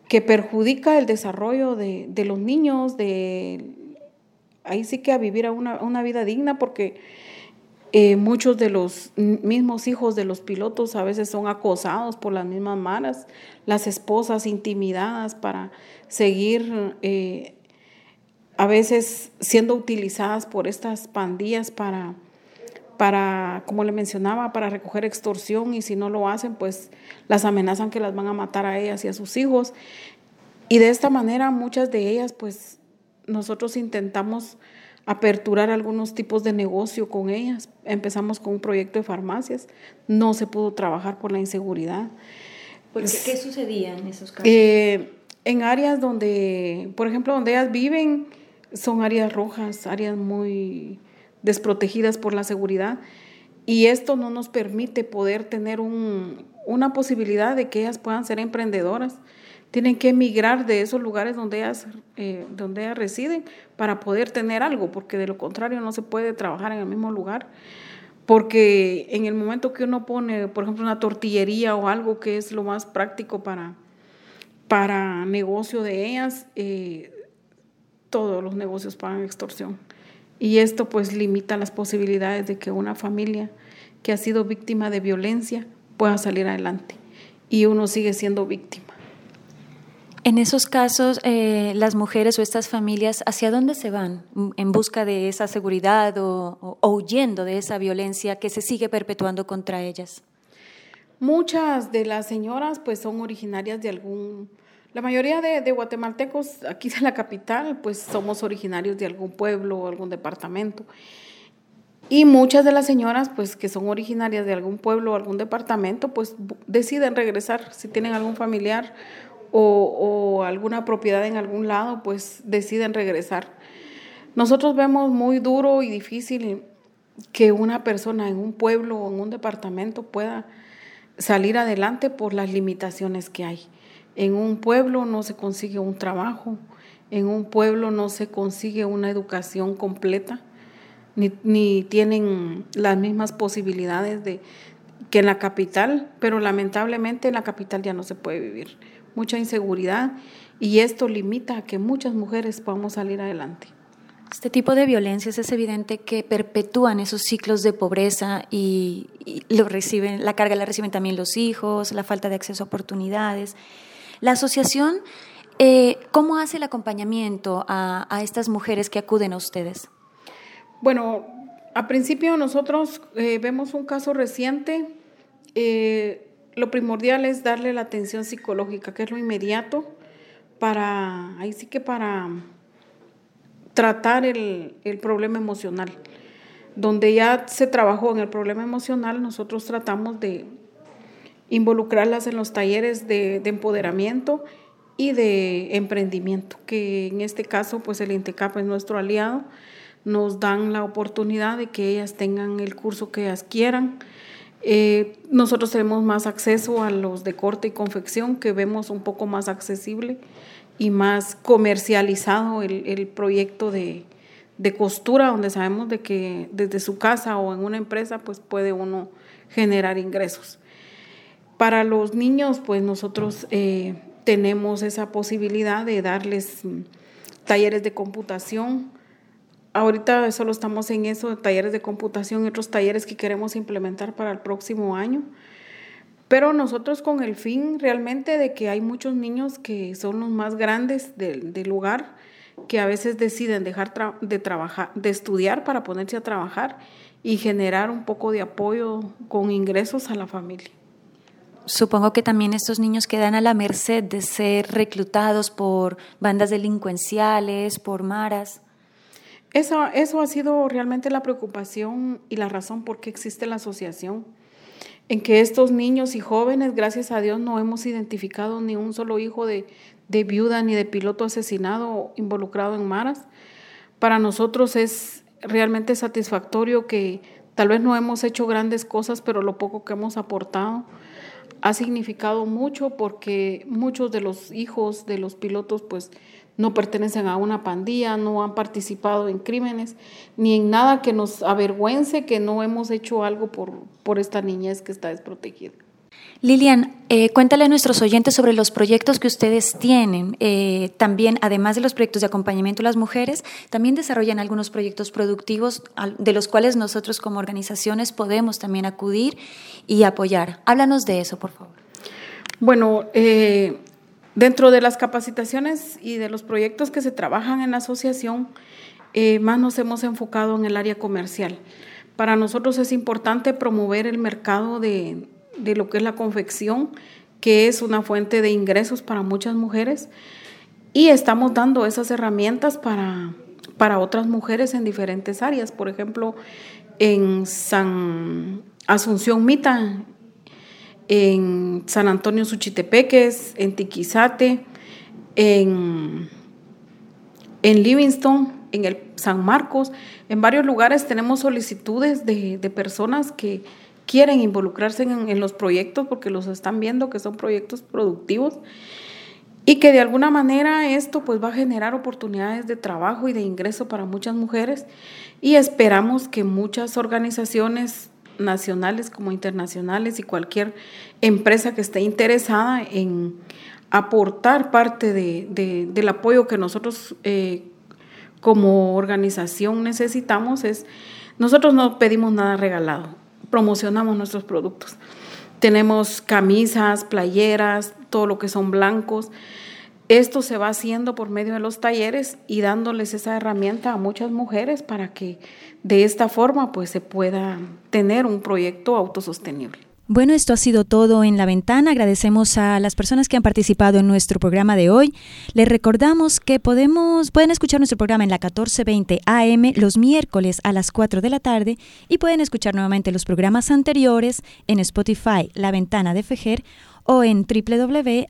que perjudica el desarrollo de, los niños, de ahí sí que a vivir una, una vida digna porque eh, muchos de los mismos hijos de los pilotos a veces son acosados por las mismas maras, las esposas intimidadas para seguir eh, a veces siendo utilizadas por estas pandillas para, para, como le mencionaba, para recoger extorsión y si no lo hacen, pues las amenazan que las van a matar a ellas y a sus hijos. Y de esta manera muchas de ellas, pues nosotros intentamos aperturar algunos tipos de negocio con ellas. Empezamos con un proyecto de farmacias, no se pudo trabajar por la inseguridad. ¿Qué, ¿Qué sucedía en esos casos? Eh, en áreas donde, por ejemplo, donde ellas viven, son áreas rojas, áreas muy desprotegidas por la seguridad, y esto no nos permite poder tener un, una posibilidad de que ellas puedan ser emprendedoras tienen que emigrar de esos lugares donde ellas, eh, donde ellas residen para poder tener algo, porque de lo contrario no se puede trabajar en el mismo lugar. Porque en el momento que uno pone, por ejemplo, una tortillería o algo que es lo más práctico para, para negocio de ellas, eh, todos los negocios pagan extorsión. Y esto pues limita las posibilidades de que una familia que ha sido víctima de violencia pueda salir adelante. Y uno sigue siendo víctima. En esos casos, eh, las mujeres o estas familias, ¿hacia dónde se van en busca de esa seguridad o, huyendo de esa violencia que se sigue perpetuando contra ellas? Muchas de las señoras pues son originarias de algún, la mayoría de, de, guatemaltecos aquí de la capital pues somos originarios de algún pueblo o algún departamento. Y muchas de las señoras pues que son originarias de algún pueblo o algún departamento pues deciden regresar si tienen algún familiar o, alguna propiedad en algún lado, pues deciden regresar. Nosotros vemos muy duro y difícil que una persona en un pueblo o en un departamento pueda salir adelante por las limitaciones que hay. En un pueblo no se consigue un trabajo, en un pueblo no se consigue una educación completa, ni, ni tienen las mismas posibilidades de, que en la capital, pero lamentablemente en la capital ya no se puede vivir mucha inseguridad y esto limita a que muchas mujeres podamos salir adelante. Este tipo de violencias es evidente que perpetúan esos ciclos de pobreza y, lo reciben, la carga la reciben también los hijos, la falta de acceso a oportunidades. La asociación, eh, ¿cómo hace el acompañamiento a, estas mujeres que acuden a ustedes? Bueno, a principio nosotros eh, vemos un caso reciente. Eh, lo primordial es darle la atención psicológica, que es lo inmediato, para, ahí sí que para tratar el, problema emocional. Donde ya se trabajó en el problema emocional, nosotros tratamos de, involucrarlas en los talleres de, empoderamiento y de emprendimiento, que en este caso pues el INTECAP es nuestro aliado, nos dan la oportunidad de que ellas tengan el curso que ellas quieran. Eh, nosotros tenemos más acceso a los de corte y confección, que vemos un poco más accesible y más comercializado el, proyecto de, de, costura, donde sabemos de que desde su casa o en una empresa pues puede uno generar ingresos. Para los niños, pues nosotros eh, tenemos esa posibilidad de darles mm, talleres de computación. Ahorita solo estamos en eso, talleres de computación y otros talleres que queremos implementar para el próximo año. Pero nosotros con el fin realmente de que hay muchos niños que son los más grandes del, del lugar, que a veces deciden dejar de trabajar, de estudiar para ponerse a trabajar y generar un poco de apoyo con ingresos a la familia. Supongo que también estos niños quedan a la merced de ser reclutados por bandas delincuenciales, por maras. Eso, eso ha sido realmente la preocupación y la razón por qué existe la asociación, en que estos niños y jóvenes, gracias a Dios, no hemos identificado ni un solo hijo de, de viuda ni de piloto asesinado involucrado en maras. Para nosotros es realmente satisfactorio que tal vez no hemos hecho grandes cosas, pero lo poco que hemos aportado ha significado mucho porque muchos de los hijos de los pilotos pues no pertenecen a una pandilla, no han participado en crímenes, ni en nada que nos avergüence que no hemos hecho algo por, por esta niñez que está desprotegida. Lilian, eh, cuéntale a nuestros oyentes sobre los proyectos que ustedes tienen. Eh, también, además de los proyectos de acompañamiento a las mujeres, también desarrollan algunos proyectos productivos de los cuales nosotros como organizaciones podemos también acudir y apoyar. Háblanos de eso, por favor. Bueno, eh, dentro de las capacitaciones y de los proyectos que se trabajan en la asociación, más nos hemos enfocado en el área comercial. Para nosotros es importante promover el mercado de, de lo que es la confección, que es una fuente de ingresos para muchas mujeres. Y estamos dando esas herramientas para, para otras mujeres en diferentes áreas. Por ejemplo, en San Asunción Mita, en San Antonio Suchitepeques, en Tiquizate, en, en Livingston, en el San Marcos. En varios lugares tenemos solicitudes de, de personas que, quieren involucrarse en, los proyectos porque los están viendo que son proyectos productivos y que de alguna manera esto pues va a generar oportunidades de trabajo y de ingreso para muchas mujeres y esperamos que muchas organizaciones nacionales como internacionales y cualquier empresa que esté interesada en aportar parte de, del apoyo que nosotros eh, como organización necesitamos es, nosotros no pedimos nada regalado, promocionamos nuestros productos. Tenemos camisas, playeras, todo lo que son blancos. Esto se va haciendo por medio de los talleres y dándoles esa herramienta a muchas mujeres para que de esta forma pues se pueda tener un proyecto autosostenible. Bueno, esto ha sido todo en la ventana. Agradecemos a las personas que han participado en nuestro programa de hoy. Les recordamos que podemos, pueden escuchar nuestro programa en la 1420 AM los miércoles a las 4 de la tarde y pueden escuchar nuevamente los programas anteriores en Spotify, La Ventana de Fejer o en www.anchor.fm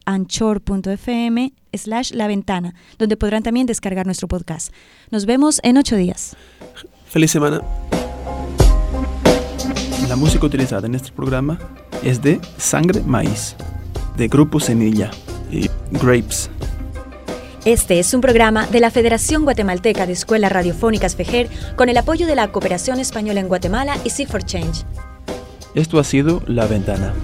slash La Ventana, donde podrán también descargar nuestro podcast. Nos vemos en ocho días. Feliz semana. La música utilizada en este programa es de Sangre Maíz, de Grupo Semilla y Grapes. Este es un programa de la Federación Guatemalteca de Escuelas Radiofónicas FEJER con el apoyo de la Cooperación Española en Guatemala y Seek for Change. Esto ha sido La Ventana.